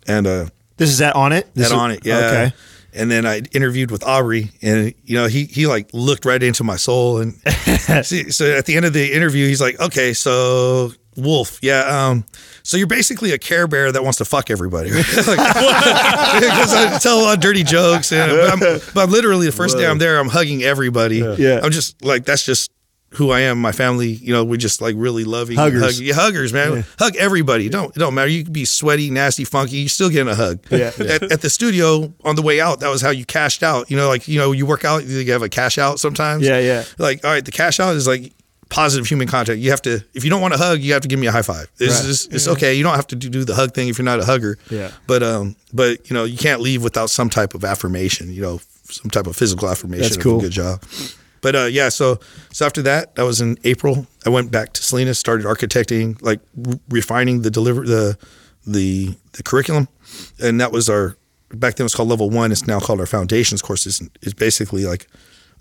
And uh, This is that Onnit. This that is- Onnit, yeah. Okay. And then I interviewed with Aubrey, and you know he he like looked right into my soul, and see, so at the end of the interview, he's like, "Okay, so Wolf, yeah, um, so you're basically a Care Bear that wants to fuck everybody, right? like, because I tell a lot of dirty jokes, and but I'm, but I'm literally the first day I'm there, I'm hugging everybody. Yeah. I'm just like that's just who I am. My family, you know, we just like really love you, Huggers. hug, yeah, huggers, man. Hug everybody. Don't it don't matter. You can be sweaty, nasty, funky. You're still getting a hug. Yeah. At, at the studio on the way out, that was how you cashed out. You know, like you know, you work out, you have a cash out sometimes. Yeah, yeah. Like, all right, the cash out is like positive human contact. You have to, if you don't want to hug, you have to give me a high five. It's Right. just, it's okay. You don't have to do do the hug thing if you're not a hugger. Yeah. But um, but you know, you can't leave without some type of affirmation. You know, some type of physical affirmation. That's of a cool. good job. But uh, yeah, so so after that, that was in April. I went back to Salinas, started architecting, like re- refining the deliver the the the curriculum, and that was our back then it was called level one. It's now called our foundations courses. It's basically like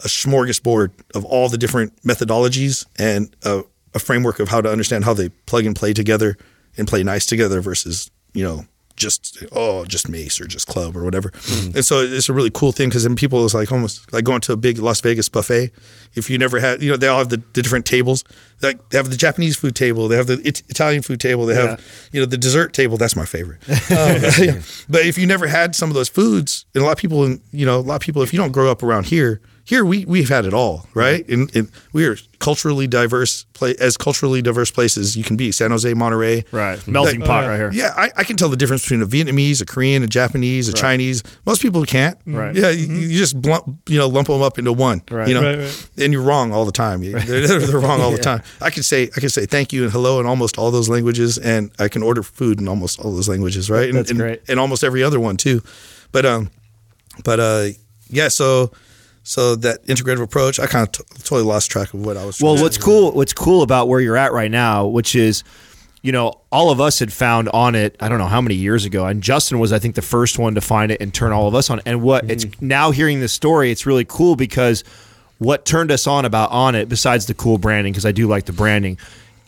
a smorgasbord of all the different methodologies and a, a framework of how to understand how they plug and play together and play nice together versus you know just oh just mace or just club or whatever. And so it's a really cool thing because then people is like almost like going to a big las vegas buffet. If you never had you know they all have the, the different tables. Like they have the japanese food table they have the it- italian food table they have you know the dessert table that's my favorite. Um, yeah. but if you never had some of those foods and a lot of people in you know a lot of people if you don't grow up around here here we we've had it all right and, and we are culturally diverse play as culturally diverse places you can be san jose monterey Right. Melting Like, pot right here. yeah, I, I can tell the difference between a Vietnamese, a Korean, a Japanese, a Chinese. Most people can't. Right. Yeah, you, you just blunt, you know lump them up into one. Right. You know, Right, right. and you're wrong all the time. They're, they're, wrong all the time. I can say I can say thank you and hello in almost all those languages, and I can order food in almost all those languages, right? And, That's and, great. And almost every other one too. But um, but uh, yeah. So so that integrative approach, I kind of t- totally lost track of what I was. Well, what's cool, what's cool about where you're at right now, which is, you know, all of us had found Onnit. I don't know how many years ago, and Justin was, I think, the first one to find it and turn all of us on. And what it's mm-hmm. now hearing this story, it's really cool because what turned us on about Onnit, besides the cool branding, because I do like the branding.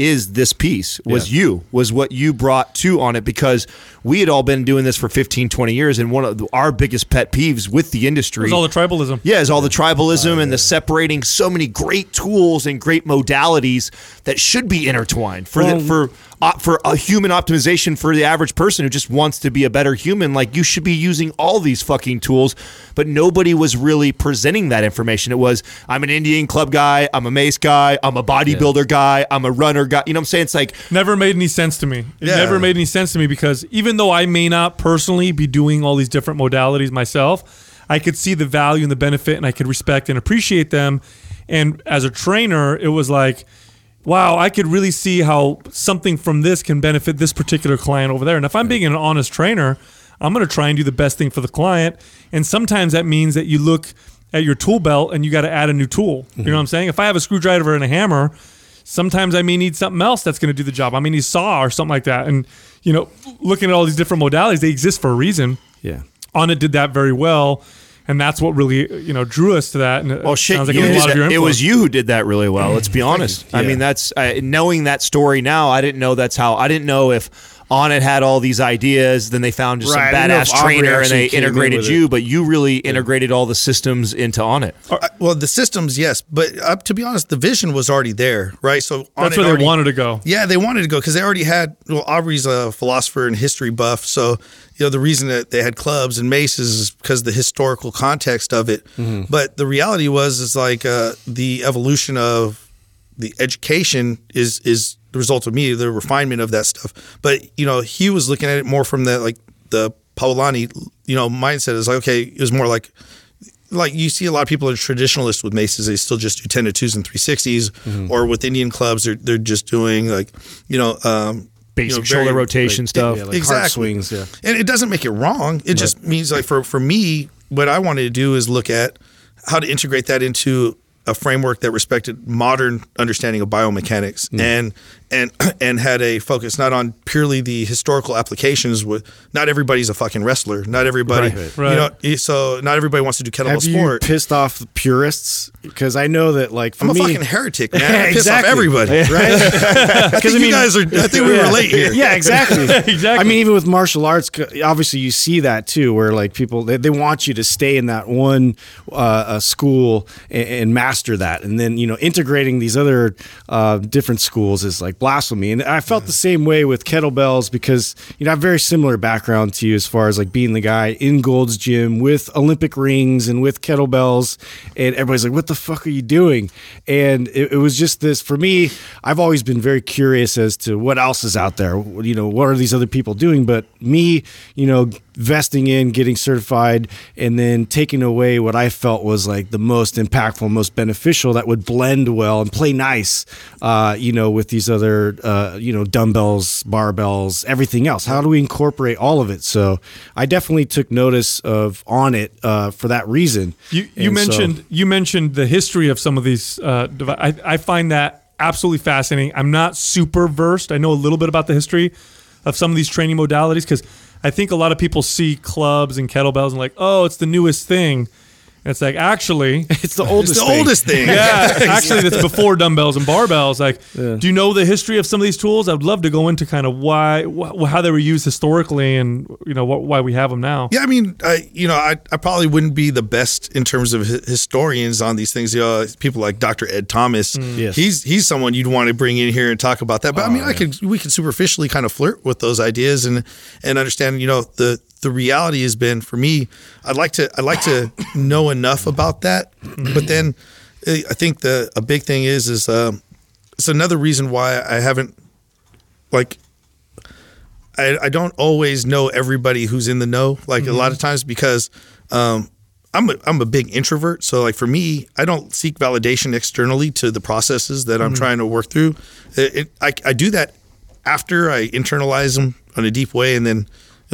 Is this piece was you was what you brought to Onnit because we had all been doing this for 15 20 years and one of the, our biggest pet peeves with the industry is all the tribalism. yeah, is all the tribalism and the separating so many great tools and great modalities that should be intertwined for the, for uh, for a human optimization for the average person who just wants to be a better human. Like you should be using all these fucking tools, but nobody was really presenting that information. It was I'm an Indian club guy, I'm a mace guy, I'm a bodybuilder guy, I'm a runner guy. You know what I'm saying? It's like Never made any sense to me. It Yeah. never made any sense to me because even though I may not personally be doing all these different modalities myself, I could see the value and the benefit and I could respect and appreciate them. And as a trainer, it was like, wow, I could really see how something from this can benefit this particular client over there. And if I'm being an honest trainer, I'm going to try and do the best thing for the client. And sometimes that means that you look at your tool belt and you got to add a new tool. You know mm-hmm. what I'm saying? If I have a screwdriver and a hammer, sometimes I may need something else that's going to do the job. I may need saw or something like that. And, you know, looking at all these different modalities, they exist for a reason. Yeah. Onnit did that very well. And that's what really, you know, drew us to that. And it Well, shit, like you it was a lot of your it was you who did that really well. Let's be honest. I mean, that's uh, knowing that story now. I didn't know that's how. I didn't know if Onnit had all these ideas. Then they found just Right, some didn't know if badass trainer and they came in integrated you. it. But you really integrated all the systems into Onnit. Uh, well, the systems, yes, but uh, to be honest, the vision was already there, right? So on That's it where they already- wanted to go. Yeah, they wanted to go because they already had. Well, Aubrey's a philosopher and history buff, so you know the reason that they had clubs and maces is because the historical context of it. But the reality was is like uh, the evolution of the education is is the result of me, the refinement of that stuff. But you know, he was looking at it more from the like the Paulani, you know, mindset is like okay, it was more like like you see a lot of people are traditionalists with maces. They still just do ten to twos and three Mm-hmm. or with Indian clubs, they're they're just doing like you know um, Basic you know, shoulder very- rotation stuff. Yeah, like exactly. swings. Yeah. And it doesn't make it wrong. It just means like for for me, what I wanted to do is look at how to integrate that into a framework that respected modern understanding of biomechanics Mm. and and and had a focus not on purely the historical applications. With not everybody's a fucking wrestler. Not everybody, Right. you know. So not everybody wants to do kettlebell Have you sport. pissed off the purists? Because I know that, like, for I'm a me, fucking heretic, man. I piss off Exactly. everybody. right? I think you guys are. I think we Yeah. relate here. Yeah, exactly. Exactly. I mean, even with martial arts, obviously you see that too, where like people they, they want you to stay in that one uh, uh, school and, and master that, and then you know integrating these other uh, different schools is like blasphemy. And I felt the same way with kettlebells because you know I have very similar background to you as far as like being the guy in Gold's Gym with Olympic rings and with kettlebells, and everybody's like, "What the fuck are you doing?" And it, it was just this for me. I've always been very curious as to what else is out there. You know, what are these other people doing? But me, you know, vesting in, getting certified, and then taking away what I felt was like the most impactful, most beneficial that would blend well and play nice, uh, you know, with these other, uh, you know, dumbbells, barbells, everything else. How do we incorporate all of it? So I definitely took notice of Onnit uh, for that reason. You you And so- mentioned you mentioned the history of some of these. Uh, devi- I I find that absolutely fascinating. I'm not super versed. I know a little bit about the history of some of these training modalities because I think a lot of people see clubs and kettlebells and like, oh, it's the newest thing. And it's like actually, It's the oldest. It's the thing. oldest thing. yeah, actually, that's before dumbbells and barbells. Like, do you know the history of some of these tools? I'd love to go into kind of why, wh- how they were used historically, and you know what, why we have them now. Yeah, I mean, I you know, I, I probably wouldn't be the best in terms of hi- historians on these things. You know, people like Dr. Ed Thomas. Mm. Yes. He's he's someone you'd want to bring in here and talk about that. But I oh, mean, I could we could superficially kind of flirt with those ideas and and understand. You know, the the reality has been for me. I'd like to I'd like to know enough about that, but then eh, I think the a big thing is is um, it's another reason why I haven't like I, I don't always know everybody who's in the know. Like a lot of times because um, I'm a, I'm a big introvert. So like for me, I don't seek validation externally to the processes that I'm trying to work through. It, it, I, I do that after I internalize them in a deep way, and then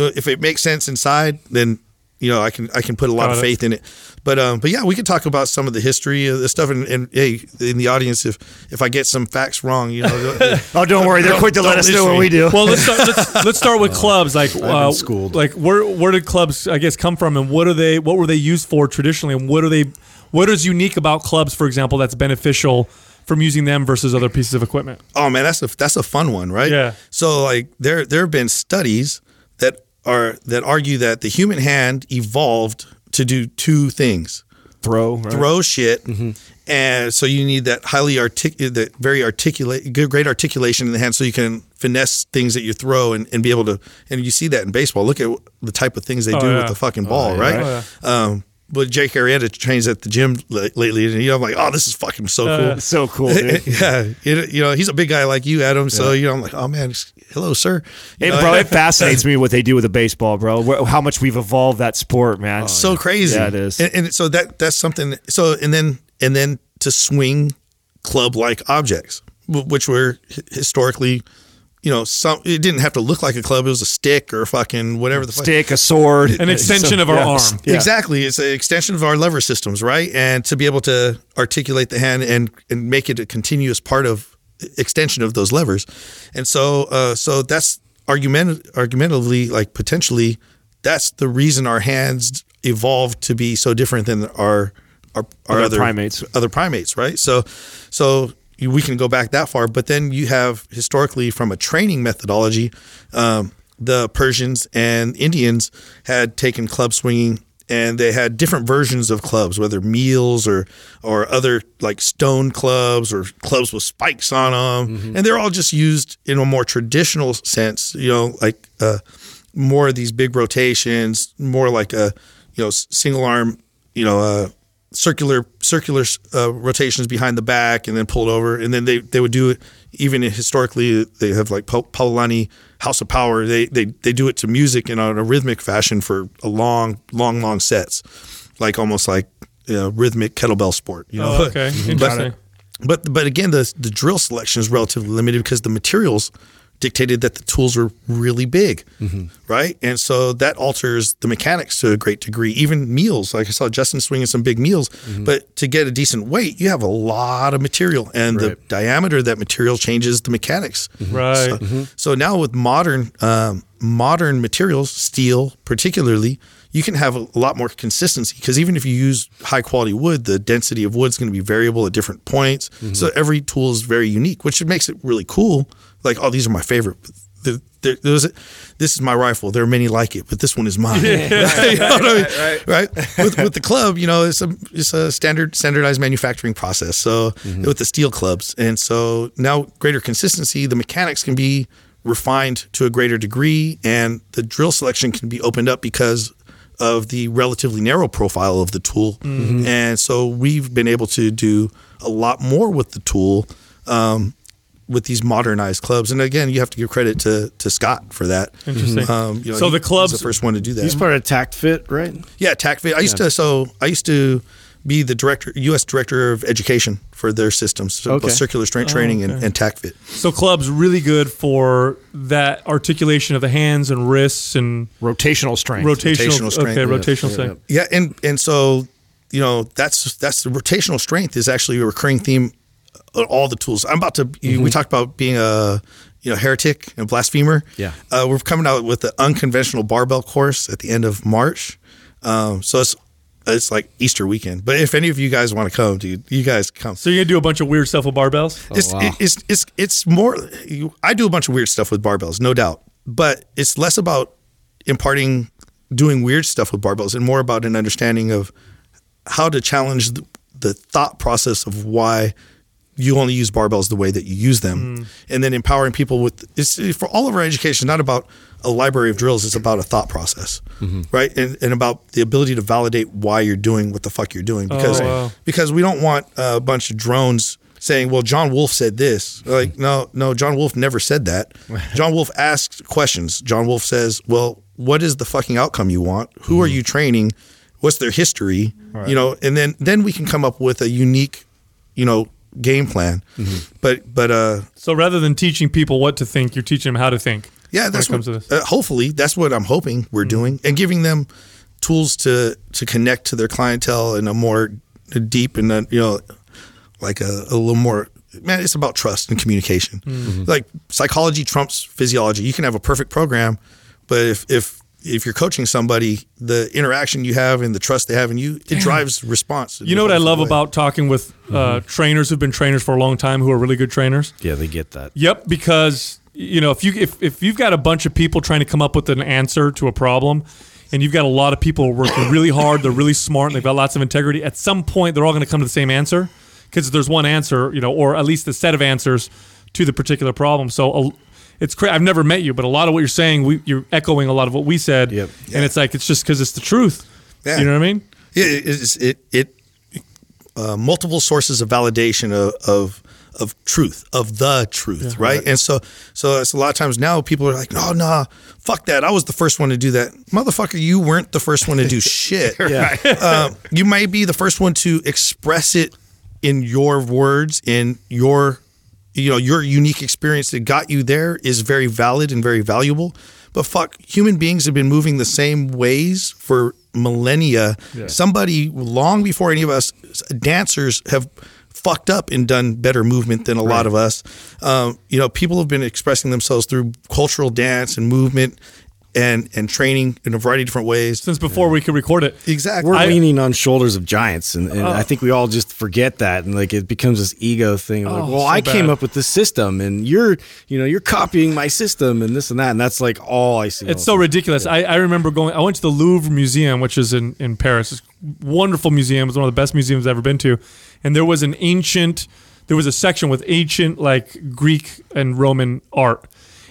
if it makes sense inside, then you know I can I can put a lot Got of it. faith in it. But um, but yeah, we can talk about some of the history of this stuff, and, and hey, in the audience, if if I get some facts wrong, you know, Oh, don't worry. They're quick to let don't us know what we do. Well, let's start. Let's, let's start with clubs. Like, uh, like where where did clubs, I guess, come from, and what are they? What were they used for traditionally, and what are they? What is unique about clubs, for example, that's beneficial from using them versus other pieces of equipment? Oh man, that's a that's a fun one, right? Yeah. So like there there have been studies that are that argue that the human hand evolved to do two things: Throw. Right? throw shit, and so you need that highly articulate, that very articulate, good, great articulation in the hand, so you can finesse things that you throw and, and be able to. And you see that in baseball. Look at the type of things they Oh, do yeah. with the fucking ball, yeah, right? Um, but Jake Arrieta trains at the gym lately, and you know, I'm like, oh, this is fucking so Uh, cool. So cool, dude. yeah, you you know, he's a big guy like you, Adam. So you know, I'm like, oh man, hello, sir. You Hey, know, bro, it fascinates me what they do with the baseball, bro. How much we've evolved that sport, man. Oh, so crazy. Yeah, it is. And, and so that that's something. So and then and then to swing club like objects, which were historically, you know, some it didn't have to look like a club. It was a stick or fucking whatever the fuck. Stick, a sword, An extension of our yeah. arm. Yeah. Exactly. It's an extension of our lever systems, right? And to be able to articulate the hand and, and make it a continuous part of extension of those levers. And so uh, so that's argument argumentatively like potentially that's the reason our hands evolved to be so different than our our, our Other other primates. other primates, right? So so we can go back that far, but then you have historically from a training methodology, um, the Persians and Indians had taken club swinging and they had different versions of clubs, whether meels or or other like stone clubs or clubs with spikes on them, and they're all just used in a more traditional sense, you know, like uh, more of these big rotations, more like a you know single arm, you know, uh, circular circular uh, rotations behind the back and then pulled over. And then they, they would do it even historically they have like Pa- Paulani House of Power. They, they they do it to music in a, a rhythmic fashion for a long long long sets. Like almost like you know, rhythmic kettlebell sport you know? Oh, okay, interesting. but but again the the drill selection is relatively limited because the materials dictated that the tools were really big, mm-hmm. right? And so that alters the mechanics to a great degree. Even meels, like I saw Justin swinging some big meels, mm-hmm. but to get a decent weight, you have a lot of material, and the diameter of that material changes the mechanics. Mm-hmm. Right. So, so now with modern um, modern materials, steel particularly, you can have a lot more consistency because even if you use high quality wood, the density of wood is going to be variable at different points. So every tool is very unique, which makes it really cool. Like, oh, these are my favorite. There- there- there's a- this is my rifle. There are many like it, but this one is mine. You know I mean? right, With, with the club, you know, it's a it's a standard standardized manufacturing process. So with the steel clubs, and so now greater consistency, the mechanics can be refined to a greater degree, and the drill selection can be opened up because of the relatively narrow profile of the tool. And so we've been able to do a lot more with the tool. Um, with these modernized clubs, and again, you have to give credit to to Scott for that. Interesting. Um, you know, So he the clubs- was the first one to do that. He's part of TACFIT, right? Yeah, TACFIT. I used to so I used to be the director, U.S. director of education for their systems, so Okay. both circular strength training and, and TACFIT. So clubs really good for that articulation of the hands and wrists and Rotational strength. rotational. Rotational strength. Okay, Yeah, rotational strength. Yeah, and and so you know that's that's the rotational strength is actually a recurring theme. Of All the tools. I'm about to. you We talked about being a you know heretic and blasphemer. Yeah. uh, we're coming out with the unconventional barbell course at the end of March. Um, so it's it's like Easter weekend. But if any of you guys want to come, dude, you guys come. So you're gonna do a bunch of weird stuff with barbells. it's, it- it's it's it's more. You, I do a bunch of weird stuff with barbells, no doubt, but it's less about imparting doing weird stuff with barbells and more about an understanding of how to challenge the, the thought process of why you only use barbells the way that you use them, mm. and then empowering people with it's for all of our education. Not about a library of drills; it's about a thought process, mm-hmm. right? And and about the ability to validate why you're doing what the fuck you're doing oh, because wow. because we don't want a bunch of drones saying, "Well, John Wolf said this." Like, no, no, John Wolf never said that. John Wolf asks questions. John Wolf says, "Well, what is the fucking outcome you want? Who are mm-hmm. you training? What's their history? You know?" And then then we can come up with a unique, you know, game plan. But but uh, So rather than teaching people what to think, you're teaching them how to think. yeah, when that's it comes what, to this. uh, hopefully that's what I'm hoping we're doing, and giving them tools to to connect to their clientele in a more deep and uh, you know, like a, a little more. Man, it's about trust and communication. Like psychology trumps physiology. You can have a perfect program, but if if if you're coaching somebody, the interaction you have and the trust they have in you, it drives response. You know what I love Way. about talking with uh, trainers who've been trainers for a long time who are really good trainers? Yeah, they get that. Yep, because you know if you if, if you've got a bunch of people trying to come up with an answer to a problem, and you've got a lot of people working really hard, they're really smart, and they've got lots of integrity. At some point, they're all going to come to the same answer because there's one answer, you know, or at least a set of answers to the particular problem. So. It's crazy. I've never met you, but a lot of what you're saying, we, you're echoing a lot of what we said, Yep. and it's like it's just because it's the truth. Yeah. You know what I mean? Yeah, it it it uh, multiple sources of validation of, of of truth of the truth, right? And so so it's a lot of times now people are like, no, nah, fuck that. I was the first one to do that, motherfucker. You weren't the first one to do shit. Yeah. um, you may be the first one to express it in your words, in your you know your unique experience that got you there is very valid and very valuable. But fuck, human beings have been moving the same ways for millennia. Somebody long before any of us dancers have fucked up and done better movement than a lot of us. Um, you know, people have been expressing themselves through cultural dance and movement and and training in a variety of different ways. Since before we could record it. Exactly. We're I- leaning on shoulders of giants, and, and oh. I think we all just forget that, and like it becomes this ego thing. Of like, Oh, well, so I came up with this system, and you're, you know, you're copying my system, and this and that, and that's like all I see. It's so time. ridiculous. I, I remember going. I went to the Louvre Museum, which is in in Paris. It's a wonderful museum. It's one of the best museums I've ever been to. And there was an ancient. There was a section with ancient like Greek and Roman art.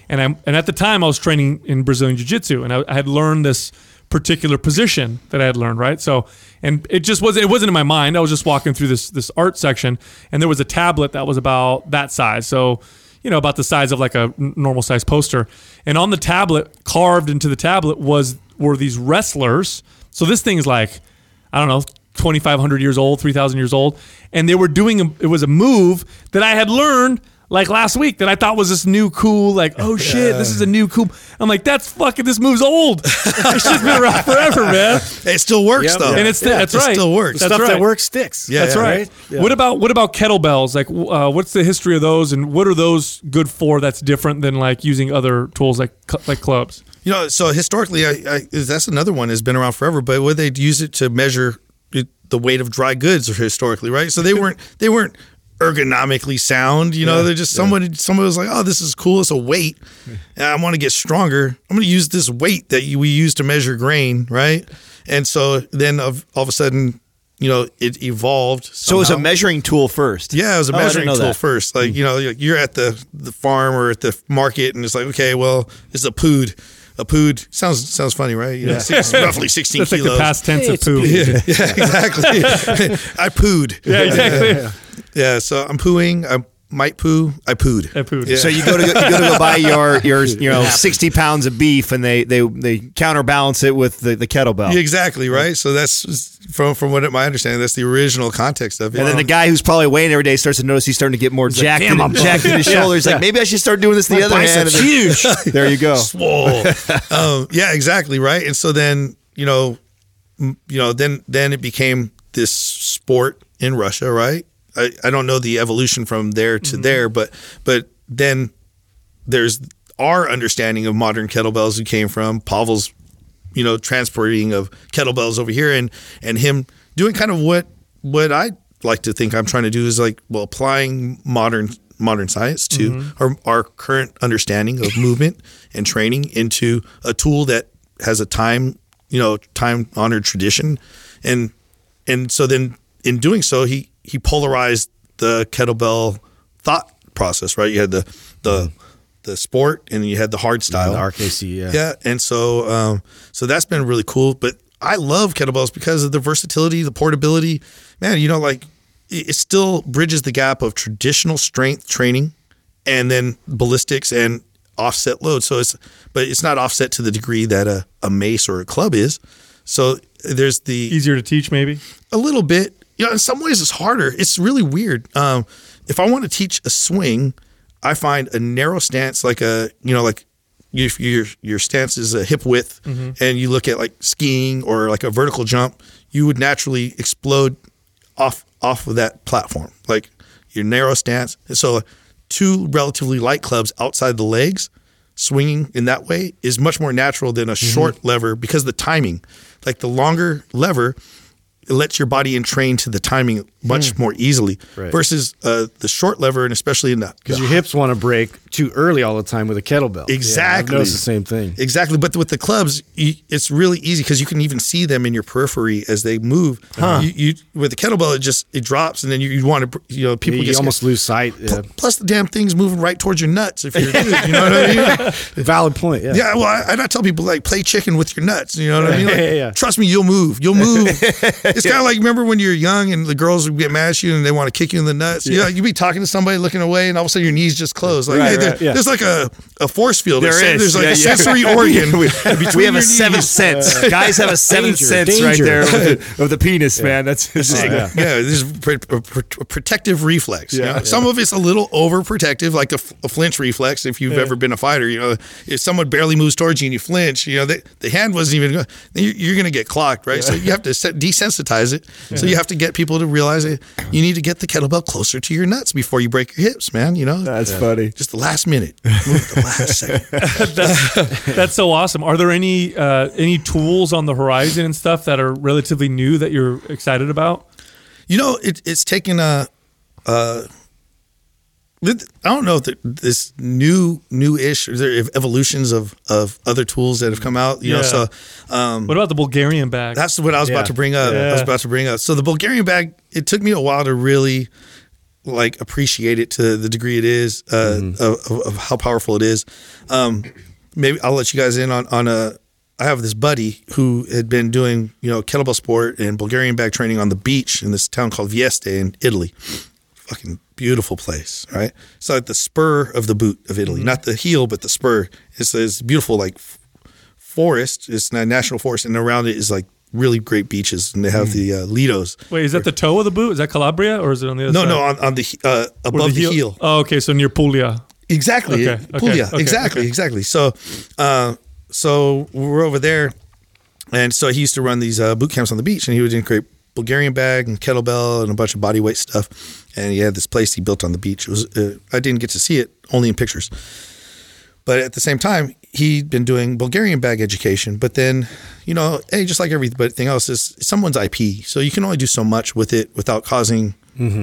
And I and at the time I was training in Brazilian Jiu Jitsu, and I, I had learned this particular position that I had learned. Right. So and it just wasn't. It wasn't in my mind. I was just walking through this this art section, and there was a tablet that was about that size. So you know, about the size of like a normal size poster. And on the tablet, carved into the tablet, was were these wrestlers. So this thing is like, I don't know, 2,500 years old, 3,000 years old. And they were doing, a, it was a move that I had learned like last week that I thought was this new cool, like, oh shit, this is a new cool. I'm like, that's fucking, this move's old. this shit's been around forever, man. It still works Yep. though, And it's that's it right. still works. That's Stuff right. that works sticks. Yeah, That's yeah. right. What about what about kettlebells? Like, uh, what's the history of those, and what are those good for? That's different than like using other tools like like clubs. You know, so historically, I, I, that's another one that's been around forever. But would they'd use it to measure the weight of dry goods historically, right? So they weren't they weren't ergonomically sound. You know, they're just somebody somebody was like, oh, this is cool. It's a weight, and I want to get stronger. I'm going to use this weight that you, we use to measure grain, right? And so then of, all of a sudden, you know, it evolved. So it was a measuring tool first. Yeah, it was a Oh, measuring tool that. First. Like hmm. you know, you're at the the farm or at the market, and it's like, okay, well, it's a pood. A pood sounds sounds funny, right? You know, it's roughly sixteen That's like the past tense of poo. yeah, yeah, exactly. I pooed. Yeah, exactly. Yeah, so I'm pooing. I might poo. I pooed. I pooed. Yeah. So you go to you go to go buy your your you know sixty pounds of beef, and they they they counterbalance it with the, the kettlebell. Yeah, exactly right. So that's from from what my understanding. That's the original context of it. And then the guy who's probably weighing every day starts to notice he's starting to get more jacked, "Damn, in, I'm jacked in his shoulders. Like maybe I should start doing this the other hand. And then- huge. There you go. swole. um, yeah, exactly right. And so then you know, m- you know, then then it became this sport in Russia, right? I, I don't know the evolution from there to mm-hmm. there, but but then there's our understanding of modern kettlebells who came from Pavel's, you know, transporting of kettlebells over here and and him doing kind of what what I like to think I'm trying to do is like well applying modern modern science to mm-hmm. our, our current understanding of movement and training into a tool that has a time you know time honored tradition. And and so then in doing so he he polarized the kettlebell thought process right you had the the the sport and you had the hard style The RKC, yeah. yeah, and so um, so that's been really cool. But I love kettlebells because of the versatility, the portability. Man, you know, like it it still bridges the gap of traditional strength training and then ballistics and offset load. So it's but it's not offset to the degree that a, a mace or a club is. So there's the Easier to teach, maybe. a little bit. You know, in some ways it's harder. It's really weird. Um, if I want to teach a swing, I find a narrow stance, like a you know, like if your your stance is a hip width, mm-hmm. and you look at like skiing or like a vertical jump, you would naturally explode off off of that platform, like your narrow stance. So, uh, two relatively light clubs outside the legs, swinging in that way is much more natural than a mm-hmm. short lever because the timing, like the longer lever, it lets your body entrain to the timing much more easily Right. versus uh, the short lever and especially in the Because your hips want to break too early all the time with a kettlebell. Exactly. Yeah, I've the same thing. Exactly, but with the clubs, you, it's really easy because you can even see them in your periphery as they move. You, you with the kettlebell, it just it drops, and then you, you want to, you know, people you almost lose sight. Yeah. Plus, the damn thing's moving right towards your nuts. If you're dude, you know what I mean? Valid point. Yeah. Yeah, well, I, and I tell people like play chicken with your nuts. You know what I mean? Like, Yeah, yeah. Trust me, you'll move. You'll move. it's kind of like remember when you're young and the girls would get mad at you and they want to kick you in the nuts. You know, you be talking to somebody looking away, and all of a sudden your knees just close. Like Right, hey, there- right, yeah. there's like a, a force field. There There's, is. there's like Yeah, a yeah. sensory organ. we, between we have your a seventh knees. sense. Guys have a seventh Danger, sense right there of the, of the penis, man. That's it's just- uh, yeah, this is pr- pr- pr- a protective reflex. you Yeah. know? Some of it's a little overprotective, like a, f- a flinch reflex. If you've ever been a fighter, you know, if someone barely moves towards you and you flinch, you know, the, the hand wasn't even. Go- then you're, you're going to get clocked, right? So you have to set, desensitize it. So you have to get people to realize that you need to get the kettlebell closer to your nuts before you break your hips, man. You know, That's funny. just the last minute, the last second. That's so awesome. Are there any uh, any tools on the horizon and stuff that are relatively new that you're excited about? You know, it, it's taken a. Uh, with- I don't know if this new new-ish or there evolutions of of other tools that have come out. You know, Yeah. so um, What about the Bulgarian bag? that's what I was Yeah. about to bring up. I was about to bring up. So the Bulgarian bag, it took me a while to really like appreciate it to the degree it is, uh, of, of, of how powerful it is. Um, maybe I'll let you guys in on on a. I have this buddy who had been doing you know kettlebell sport and Bulgarian bag training on the beach in this town called Vieste in Italy. Fucking beautiful place, right? It's like the spur of the boot of Italy, not the heel, but the spur. It's this beautiful like forest. It's a national forest, and around it is like really great beaches, and they have the uh, Lidos. Wait, is that the toe of the boot? Is that Calabria or is it on the other No, side? no, on, on the he- uh, above the heel. Oh, okay, so near Puglia. Exactly. Okay, Puglia. okay, exactly. okay. Exactly. So, uh, so we're over there, and so he used to run these uh, boot camps on the beach, and he would integrate Bulgarian bag and kettlebell and a bunch of body weight stuff. And he had this place he built on the beach. It was uh, I didn't get to see it, only in pictures. But at the same time, he'd been doing Bulgarian bag education. But then, you know, hey, just like everything else, is someone's IP, so you can only do so much with it without causing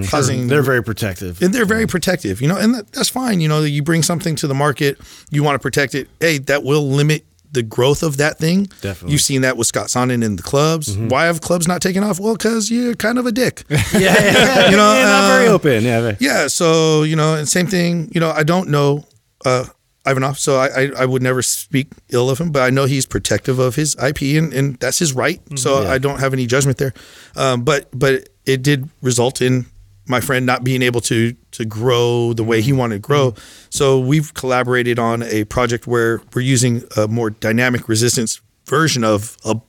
causing They're very protective. and they're very protective, you know, and that, that's fine. You know, you bring something to the market, you want to protect it. Hey, that will limit the growth of that thing. Definitely. You've seen that with Scott Sonnon in the clubs. Why have clubs not taken off? Well, because you're kind of a dick. yeah, yeah, You know, yeah, not very uh, open. Yeah, yeah. So, you know, and same thing, you know, I don't know uh, Ivanov, so I, I, I would never speak ill of him, but I know he's protective of his IP and, and that's his right. So I don't have any judgment there. Um, but but it did result in my friend not being able to to grow the way he mm-hmm. wanted to grow. Mm-hmm. So we've collaborated on a project where we're using a more dynamic resistance version of a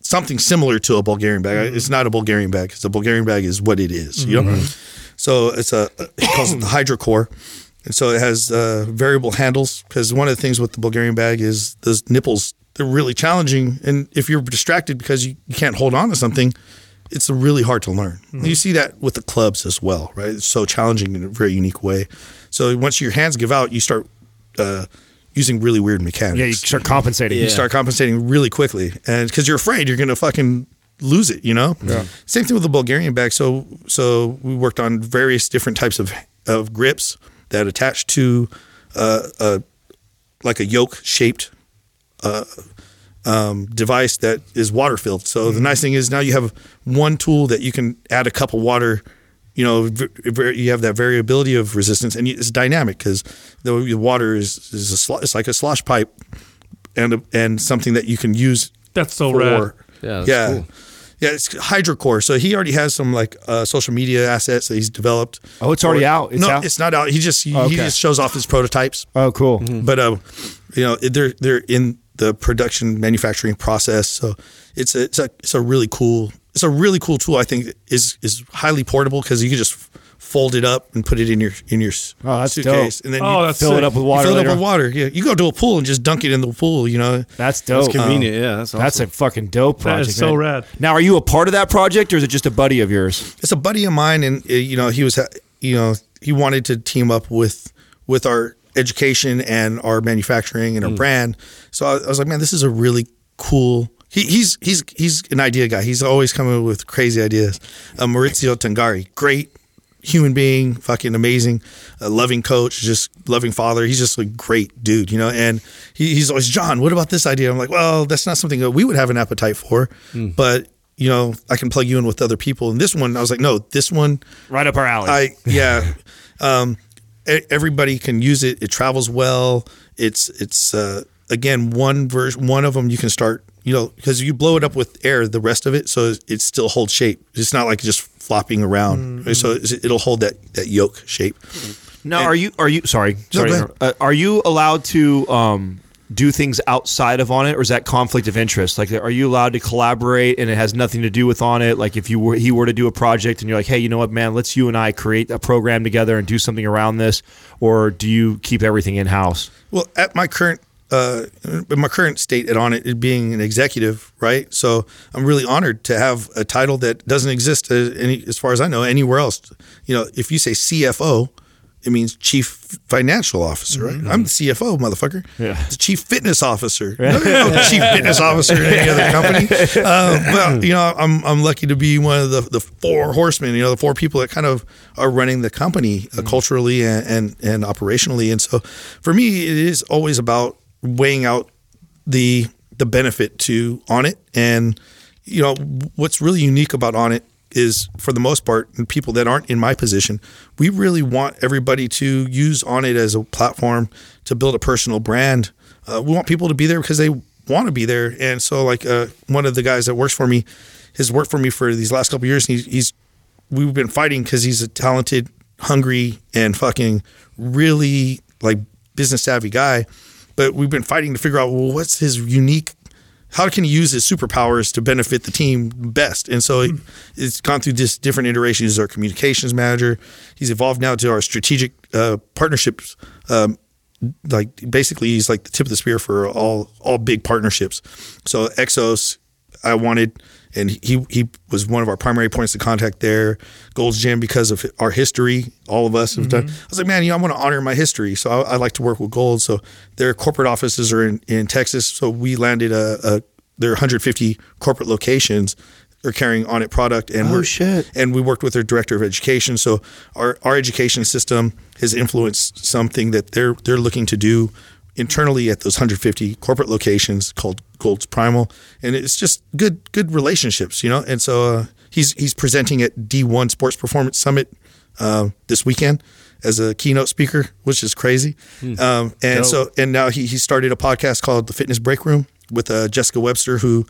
something similar to a Bulgarian bag. Mm-hmm. It's not a Bulgarian bag because a Bulgarian bag is what it is, you know. So it's a he calls it the Hydrocore, and so it has uh, variable handles because one of the things with the Bulgarian bag is those nipples. They're really challenging, and if you're distracted because you, you can't hold on to something, it's really hard to learn. You see that with the clubs as well, right? It's so challenging in a very unique way. So once your hands give out, you start uh, using really weird mechanics Yeah, you start compensating. you start compensating really quickly, and because you're afraid you're gonna fucking lose it, you know. Same thing with the Bulgarian bag. So so we worked on various different types of of grips that attach to uh, a like a yoke shaped uh, um, device that is water filled. So the nice thing is now you have one tool that you can add a cup of water. You know, v- v- you have that variability of resistance, and it's dynamic because the the water is is a slo- it's like a slosh pipe, and a, and something that you can use That's so for rad. Yeah, that's yeah. cool. Yeah, it's Hydrocore. So he already has some like uh, social media assets that he's developed. Oh, it's already out? It's no, out? it's not out. He just he, Okay. he just shows off his prototypes. Oh, cool. But uh, you know, they're they're in the production manufacturing process. So it's a it's a it's a really cool it's a really cool tool. I think is is highly portable because you can just fold it up and put it in your in your Oh, that's suitcase, dope. and then Oh, you that's Fill it up with you water. fill it up with water. Yeah, you go to a pool and just dunk it in the pool. You know, That's dope. That's convenient. yeah, that's awesome. That's a fucking dope project. is so man. rad. Now, are you a part of that project, or is it just a buddy of yours? it's a buddy of mine, and uh, you know he was, you know, he wanted to team up with with our education and our manufacturing and our brand. So I, I was like, man, this is a really cool. He, he's he's he's an idea guy. He's always coming with crazy ideas. Uh, Maurizio Tangari, great human being, fucking amazing, a loving coach, just loving father. He's just a great dude, you know. And he, he's always John. What about this idea? I'm like, well, that's not something that we would have an appetite for, but you know, I can plug you in with other people. And this one, I was like, no, this one, Right up our alley. I yeah. Um, everybody can use it. It travels well. It's it's uh, again one version. One of them you can start. You know, because you blow it up with air, the rest of it, so it still holds shape. It's not like just flopping around. So it'll hold that that yoke shape. Now, are you are you sorry? sorry go ahead. uh, are you allowed to um, do things outside of Onnit, or is that conflict of interest? Like, are you allowed to collaborate and it has nothing to do with Onnit? Like, if you were he were to do a project and you're like, hey, you know what, man, let's you and I create a program together and do something around this, or do you keep everything in house? Well, at my current uh, my current state at Onnit, it being an executive, right? So I'm really honored to have a title that doesn't exist uh, any, as far as I know anywhere else. You know, if you say CFO, it means Chief Financial Officer, right? I'm the CFO, motherfucker. Yeah. The Chief Fitness Officer. No, no Chief Fitness Officer in any other company. Uh, well, you know, I'm I'm lucky to be one of the the four horsemen. You know, the four people that kind of are running the company uh, culturally and, and and operationally. And so, for me, it is always about weighing out the the benefit to Onnit and you know what's really unique about Onnit is for the most part people that aren't in my position we really want everybody to use Onnit as a platform to build a personal brand. Uh, we want people to be there because they want to be there. And so like uh, one of the guys that works for me has worked for me for these last couple of years and he's, he's we've been fighting because he's a talented hungry and fucking really like business savvy guy. But we've been fighting to figure out well what's his unique how can he use his superpowers to benefit the team best? And so it, it's gone through this different iterations. He's our communications manager. He's evolved now to our strategic uh, partnerships. Um, like basically, he's like the tip of the spear for all all big partnerships. So Exos, I wanted, and he he was one of our primary points of contact there. Gold's Gym because of our history, all of us have done. Mm-hmm. I was like, man, you know, I want to honor my history, so I, I like to work with Gold. So their corporate offices are in, in Texas, so we landed a, a their 150 corporate locations are carrying Onnit product and Oh, we're shit. and we worked with their director of education so our, our education system has influenced something that they're they're looking to do internally at those 150 corporate locations called Gold's Primal and it's just good good relationships you know and so uh, he's he's presenting at D1 Sports Performance Summit uh, this weekend as a keynote speaker which is crazy um, and so and now he he started a podcast called the Fitness Break Room with uh, Jessica Webster who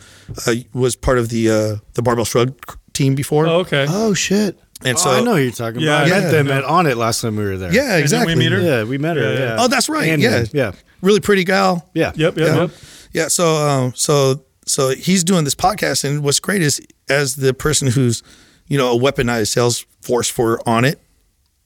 uh, was part of the uh, the Barbell Shrug team before Oh, okay. Oh shit. and So so I know who you're talking Yeah, about. I yeah. met them at Onnit last time we were there. Yeah, And then exactly. we meet her? Yeah, we met her. Yeah, Yeah. yeah. Oh, that's right. And yeah, him, yeah. Really pretty gal. Yeah. Yep, yep, Yeah. yep. Yeah. So, um, so, so he's doing this podcast, and what's great is as the person who's, you know, a weaponized sales force for Onnit,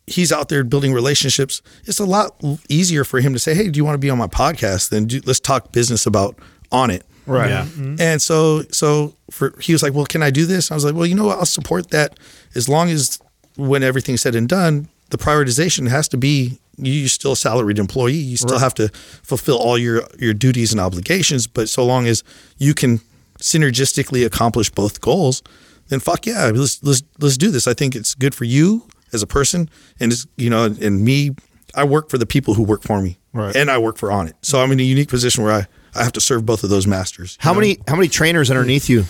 he's out there building relationships. It's a lot easier for him to say, "Hey, do you want to be on my podcast?" Than do, let's talk business about Onnit. Right. Yeah. And so, so for he was like, "Well, can I do this?" I was like, "Well, you know what? I'll support that as long as when everything's said and done, the prioritization has to be you're still a salaried employee. You still have to fulfill all your your duties and obligations. But so long as you can synergistically accomplish both goals, then fuck yeah, let's let's let's do this. I think it's good for you as a person, and it's you know, and me. I work for the people who work for me, Right. and I work for Onnit. So I'm in a unique position where I, I have to serve both of those masters. How many how many trainers underneath you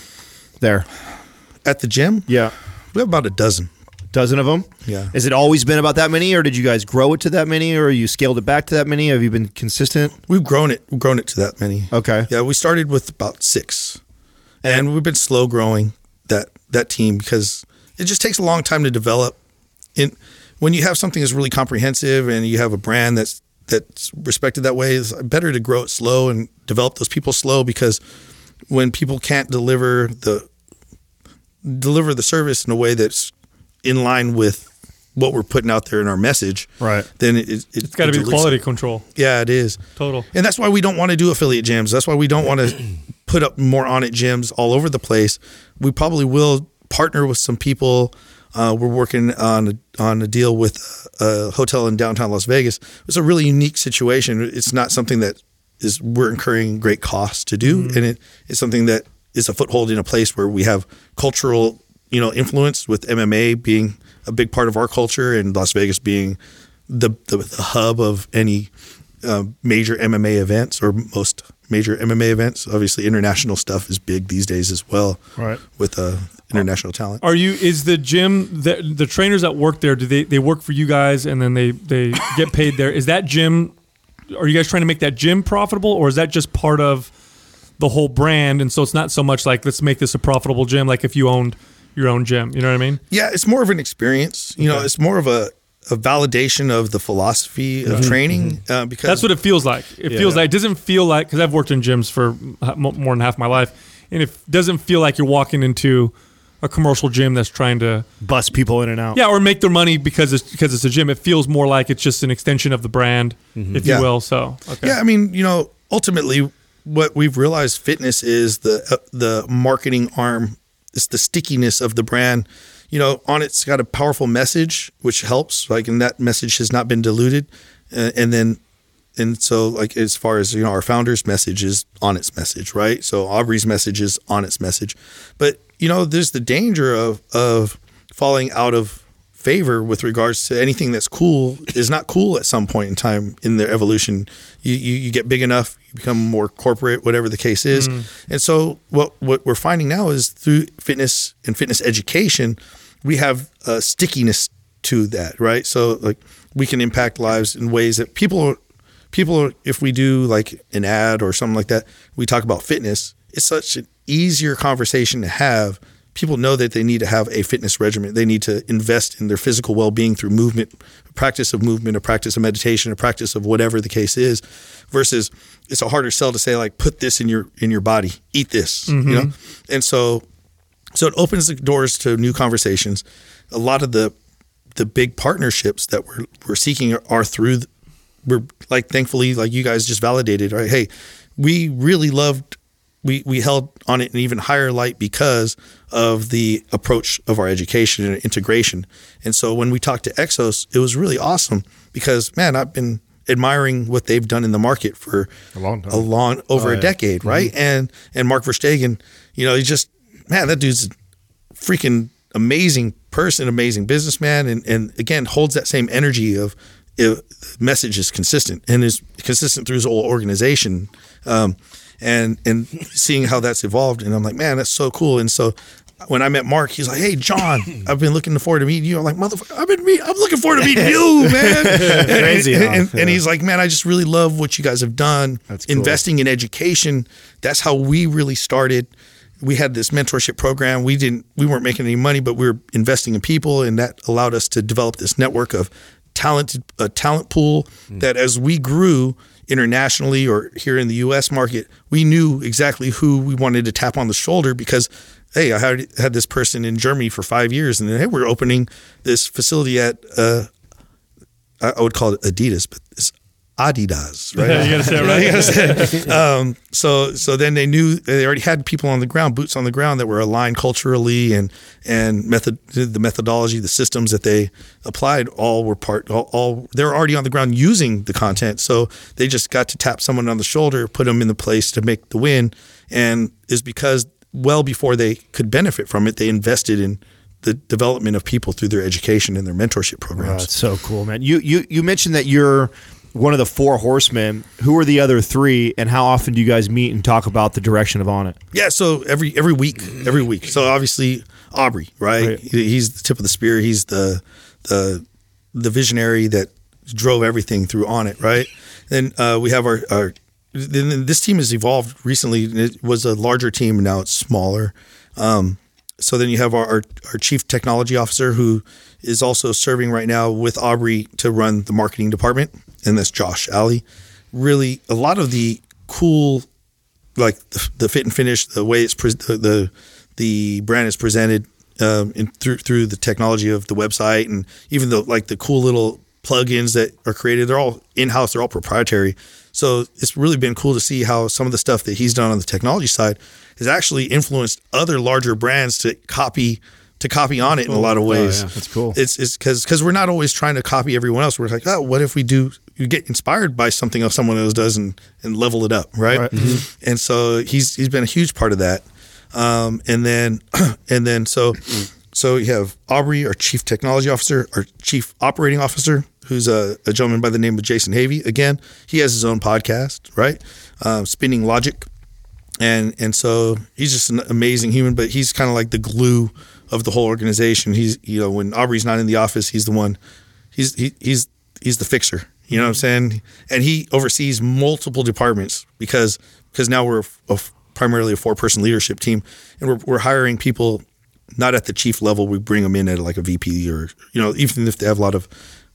there? at the gym? Yeah. We have about a dozen. Dozen of them? Yeah. Has it always been about that many or did you guys grow it to that many or you scaled it back to that many? Have you been consistent? We've grown it. We've grown it to that many. Okay. Yeah, we started with about six, and we've been slow growing that that team because it just takes a long time to develop. In when you have something that's really comprehensive and you have a brand that's that's respected that way, it's better to grow it slow and develop those people slow because when people can't deliver the deliver the service in a way that's in line with what we're putting out there in our message, Right. Then it, it, It's got to be quality control. Yeah, it is. Total. And that's why we don't want to do affiliate gyms. That's why we don't want to put up more Onnit gyms all over the place. We probably will partner with some people. Uh, we're working on a, on a deal with a hotel in downtown Las Vegas. It's a really unique situation. It's not something that is we're incurring great costs to do, and it is something that is a foothold in a place where we have cultural, you know, influence with MMA being a big part of our culture, and Las Vegas being the the, the hub of any uh, major MMA events or most major MMA events. Obviously, international stuff is big these days as well. Right. With uh, international talent. Are you? Is the gym the the trainers that work there? Do they they work for you guys and then they they get paid there? Is that gym? Are you guys trying to make that gym profitable, or is that just part of the whole brand? And so it's not so much like let's make this a profitable gym, like if you owned your own gym. You know what I mean? Yeah, it's more of an experience. You know, it's more of a, a validation of the philosophy of training uh, because That's what it feels like. It feels like it doesn't feel like because I've worked in gyms for more than half my life, and it doesn't feel like you're walking into a commercial gym that's trying to Bust people in and out. yeah or make their money because it's because it's a gym. It feels more like it's just an extension of the brand, if Yeah. you will. So okay. Yeah, I mean, you know, ultimately, what we've realized fitness is the uh, the marketing arm. It's the stickiness of the brand. You know, Onnit's got a powerful message, which helps. Like, and that message has not been diluted. Uh, and then, and so, like, as far as you know, our founder's message is Onnit's message, right? So Aubrey's message is Onnit's message. But you know, there's the danger of of falling out of favor with regards to anything that's cool is not cool at some point in time in their evolution. You, you, you get big enough, you become more corporate, whatever the case is. Mm. And so what, what we're finding now is through fitness and fitness education, we have a stickiness to that, right? So like we can impact lives in ways that people, people, if we do like an ad or something like that, we talk about fitness, it's such an easier conversation to have people know that they need to have a fitness regimen. They need to invest in their physical well being through movement, practice of movement, a practice of meditation, a practice of whatever the case is. Versus, it's a harder sell to say like, put this in your in your body, eat this, you mm-hmm. know. And so, so it opens the doors to new conversations. A lot of the the big partnerships that we're we're seeking are, are through. The, we're like thankfully like you guys just validated right. Hey, we really loved. We we held Onnit in even higher light because of the approach of our education and integration. And so when we talked to Exos, it was really awesome because man, I've been admiring what they've done in the market for a long time. a long over a decade, right? And and Mark Verstegen, you know, he's just man, that dude's a freaking amazing person, amazing businessman, and and again holds that same energy of uh, message is consistent and is consistent through his whole organization. Um, and and seeing how that's evolved, and I'm like, man, that's so cool. And so when I met Mark, he's like, "Hey, John, I've been looking forward to meeting you." I'm like, "Motherfucker, I've been meet, I'm looking forward to meeting you, man." Crazy, and, huh? and, and he's like, "Man, I just really love what you guys have done. That's cool. Investing in education. That's how we really started." We had this mentorship program. We didn't, we weren't making any money, but we were investing in people, and that allowed us to develop this network of talented, a talent pool. Mm. That as we grew internationally or here in the U.S. market, we knew exactly who we wanted to tap on the shoulder because hey, I had had this person in Germany for five years, and then hey, we're opening this facility at uh, I would call it Adidas, but it's Adidas, right? you gotta say it right. You gotta say it. um, so so then they knew they already had people on the ground, boots on the ground that were aligned culturally and and method the methodology, the systems that they applied all were part all, all they're already on the ground using the content. So they just got to tap someone on the shoulder, put them in the place to make the win, and is because well before they could benefit from it, they invested in the development of people through their education and their mentorship Oh, programs. that's so cool, man. You you you mentioned that you're one of the four horsemen. Who are the other three, and how often do you guys meet and talk about the direction of Onnit? Yeah, so every every week, every week. So obviously Aubrey, right? Right. He's the tip of the spear. He's the the the visionary that drove everything through Onnit, right? Then uh, we have our our then this team has evolved recently. It was a larger team, and now it's smaller. Um, so then you have our, our our chief technology officer who is also serving right now with Aubrey to run the marketing department, and that's Josh Alley. Really, a lot of the cool like the, the fit and finish, the way it's pre- the, the the brand is presented um, in, through through the technology of the website, and even the like the cool little plugins that are created. They're all in house. They're all proprietary. So it's really been cool to see how some of the stuff that he's done on the technology side has actually influenced other larger brands to copy to copy Onnit in a lot of ways. yeah. That's cool. It's it's because because we're not always trying to copy everyone else. We're like, oh, what if we do? You get inspired by something else someone else does and and level it up, right? And so he's he's been a huge part of that. Um, and then and then so so you have Aubrey, our chief technology officer, our chief operating officer, who's a, a gentleman by the name of Jason Havey. Again, he has his own podcast, right? Um, Spinning Logic and and so he's just an amazing human but he's kind of like the glue of the whole organization he's you know when aubrey's not in the office he's the one he's he, he's he's the fixer you know what i'm saying? And he oversees multiple departments because because now we're a, a- primarily a four person leadership team and we're, we're hiring people not at the chief level. We bring them in at like a vp or you know even if they have a lot of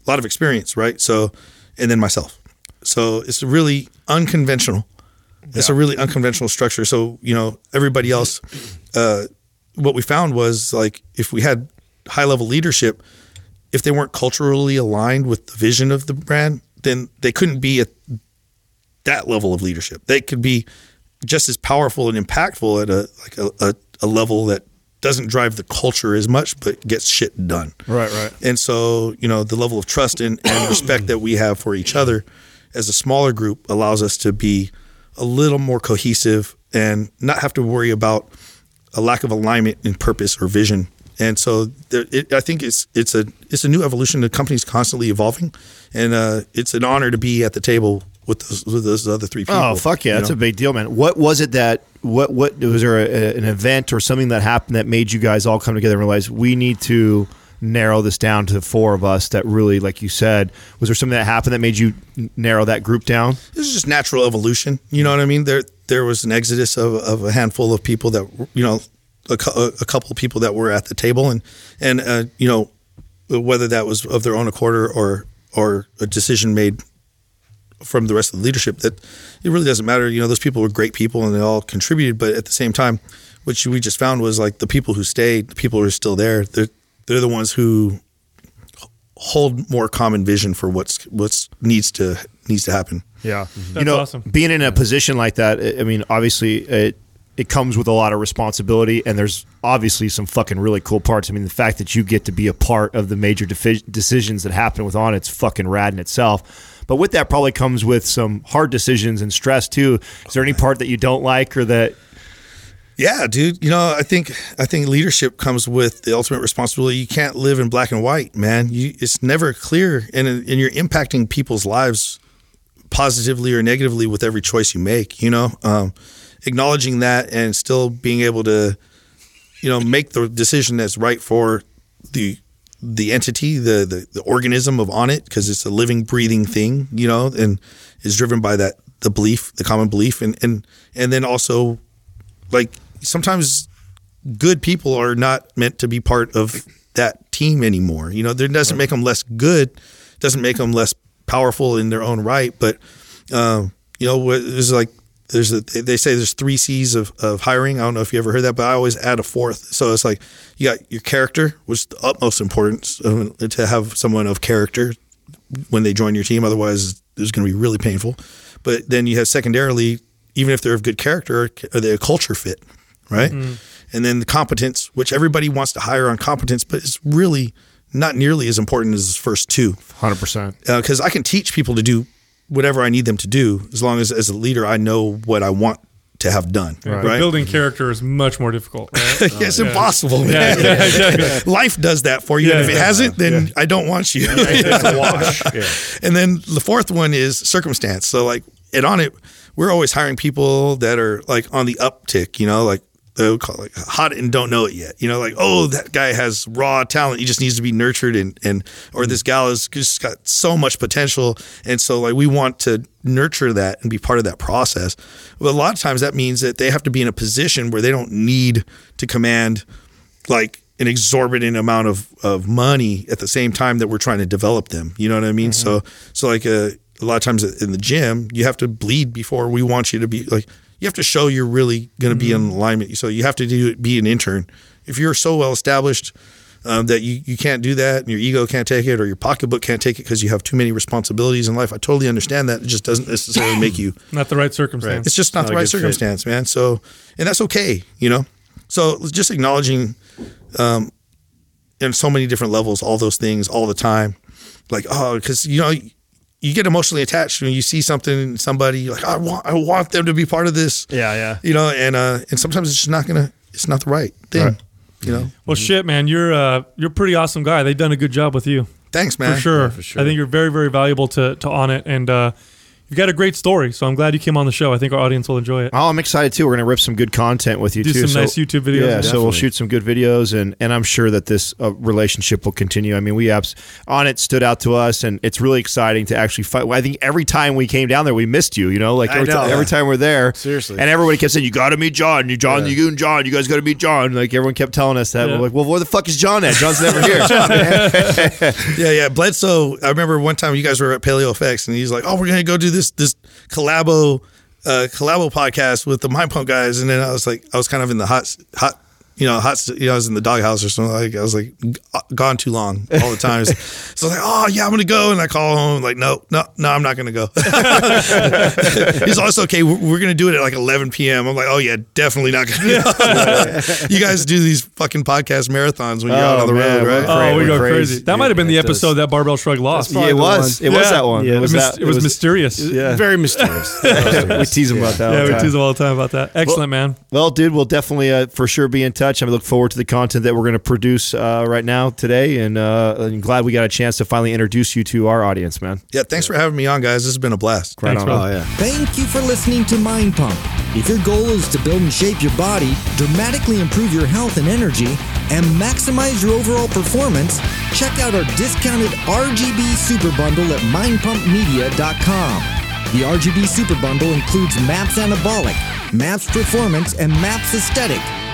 a lot of experience right? So and then myself. So it's really unconventional. It's a really unconventional structure. So, you know, everybody else, uh, what we found was like if we had high level leadership, if they weren't culturally aligned with the vision of the brand, then they couldn't be at that level of leadership. They could be just as powerful and impactful at a like a, a, a level that doesn't drive the culture as much, but gets shit done. Right, right. And so, you know, the level of trust and, and respect that we have for each other as a smaller group allows us to be a little more cohesive and not have to worry about a lack of alignment in purpose or vision. And so, there, it, I think it's it's a it's a new evolution. The company's constantly evolving, and uh, it's an honor to be at the table with those, with those other three people. Oh fuck yeah, that's know? a big deal, man. What was it that what what was there a, an event or something that happened that made you guys all come together and realize we need to narrow this down to the four of us that really like you said was there something that happened that made you narrow that group down this is just natural evolution. You know what I mean? There there was an exodus of, of a handful of people that you know a, cou- a couple of people that were at the table, and and uh, you know whether that was of their own accord or or, or a decision made from the rest of the leadership that it really doesn't matter. You know, those people were great people and they all contributed, but at the same time, what we just found was like the people who stayed, the people who are still there, they're they're the ones who hold more common vision for what's what's needs to needs to happen. Yeah, That's you know, awesome. being in a position like that, I I mean, obviously it it comes with a lot of responsibility, and there's obviously some fucking really cool parts. I mean, the fact that you get to be a part of the major defi- decisions that happen with Onnit's fucking rad in itself. But with that, probably comes with some hard decisions and stress too. Is there any part that you don't like or that? Yeah, dude. You know, I think I think leadership comes with the ultimate responsibility. You can't live in black and white, man. You, it's never clear, and and you're impacting people's lives positively or negatively with every choice you make. You know, um, acknowledging that and still being able to, you know, make the decision that's right for the the entity, the the, the organism of Onnit, because it's a living, breathing thing. You know, and is driven by that the belief, the common belief, and and and then also like sometimes good people are not meant to be part of that team anymore. You know, it doesn't make them less good, doesn't make them less powerful in their own right. But um, you know, there's like there's a, they say there's three C's of, of hiring. I don't know if you ever heard that, but I always add a fourth. So it's like you got your character, which is the utmost importance uh, to have someone of character when they join your team. Otherwise, it's going to be really painful. But then you have secondarily, even if they're of good character, are they a culture fit, right? And then the competence, which everybody wants to hire on competence, but it's really not nearly as important as the first two Hundred percent. because I can teach people to do whatever I need them to do as long as as a leader I know what I want to have done. But Right? Building character is much more difficult. Right? Oh, it's impossible. Man. yeah, yeah. Life does that for you, Yeah, and if it hasn't, then I don't want you. And then the fourth one is circumstance. So like, and Onnit, we're always hiring people that are like on the uptick. You know, like they would call it like hot and don't know it yet. You know, like oh that guy has raw talent. He just needs to be nurtured and and or this gal has just got so much potential. And so like we want to nurture that and be part of that process. But a lot of times that means that they have to be in a position where they don't need to command like an exorbitant amount of, of money at the same time that we're trying to develop them. You know what I mean? So so like uh, a lot of times in the gym, you have to bleed before we want you to be like you have to show you're really going to be in alignment. So you have to do be an intern. If you're so well established um, that you, you can't do that, and your ego can't take it, or your pocketbook can't take it because you have too many responsibilities in life. I totally understand that. It just doesn't necessarily make you Not the right circumstance. it's just not, not the right good fit. circumstance, man. So, and that's okay, you know. So just acknowledging, um, in so many different levels, all those things all the time, like oh, because you know you get emotionally attached when you see something in somebody. You're like I want, I want them to be part of this. Yeah, yeah. You know, and uh, and sometimes it's just not gonna, it's not the right thing. Right. You know. well, shit, man, you're uh, you're a pretty awesome guy. They've done a good job with you. Thanks, man. For sure. Yeah, for sure. I think you're very, very valuable to to Onnit, and uh, you've got a great story. So I'm glad you came on the show. I think our audience will enjoy it. Oh, I'm excited too. We're gonna rip some good content with you Do too. some nice YouTube videos. Yeah, so we'll shoot some good videos, and and I'm sure that this uh, relationship will continue. I mean, we abs- Onnit stood out to us, and it's really exciting to actually fight. I think every time we came down there, we missed you. You know, like every, know. ti- every time we're there, Seriously. and everybody kept saying, "You got to meet John. You John, you and John. You guys got to meet John." Like everyone kept telling us that. Yeah. We're like, "Well, where the fuck is John at? John's never here." Yeah, yeah. Bledsoe. I remember one time you guys were at Paleo Effects, and he's like, "Oh, we're gonna go do this this collabo uh, collabo podcast with the Mind Pump guys." And then I was like, I was kind of in the hot hot. You know, hot. You know, I was in the doghouse or something. Like I was like gone too long all the time. so I was like, oh yeah, I'm gonna go. And I call home like, no, no, no, I'm not gonna go. He's also okay. We're, we're gonna do it at like 11 p.m. I'm like, oh yeah, definitely not gonna. Go. you guys do these fucking podcast marathons when you're out Oh, on the man, road, right? crazy. Oh, we go crazy. crazy. That might have been the Yeah, it does. episode that Barbell Shrug lost. yeah, it was. It was Yeah. that one. Yeah, it was, mys- that. it was mysterious. Yeah, Very mysterious. we tease him about that. all Yeah, the we tease them all the time about that. Excellent, man. Well, dude, we'll definitely uh, for sure be in touch. I look forward to the content that we're going to produce uh, right now today, and uh, I'm glad we got a chance to finally introduce you to our audience, man. Yeah, thanks for having me on, guys. This has been a blast. Thanks, on. bro. oh yeah. Thank you for listening to Mind Pump. If your goal is to build and shape your body, dramatically improve your health and energy, and maximize your overall performance, check out our discounted RGB Super Bundle at mindpumpmedia.com. The RGB Super Bundle includes MAPS Anabolic, MAPS Performance, and MAPS Aesthetic,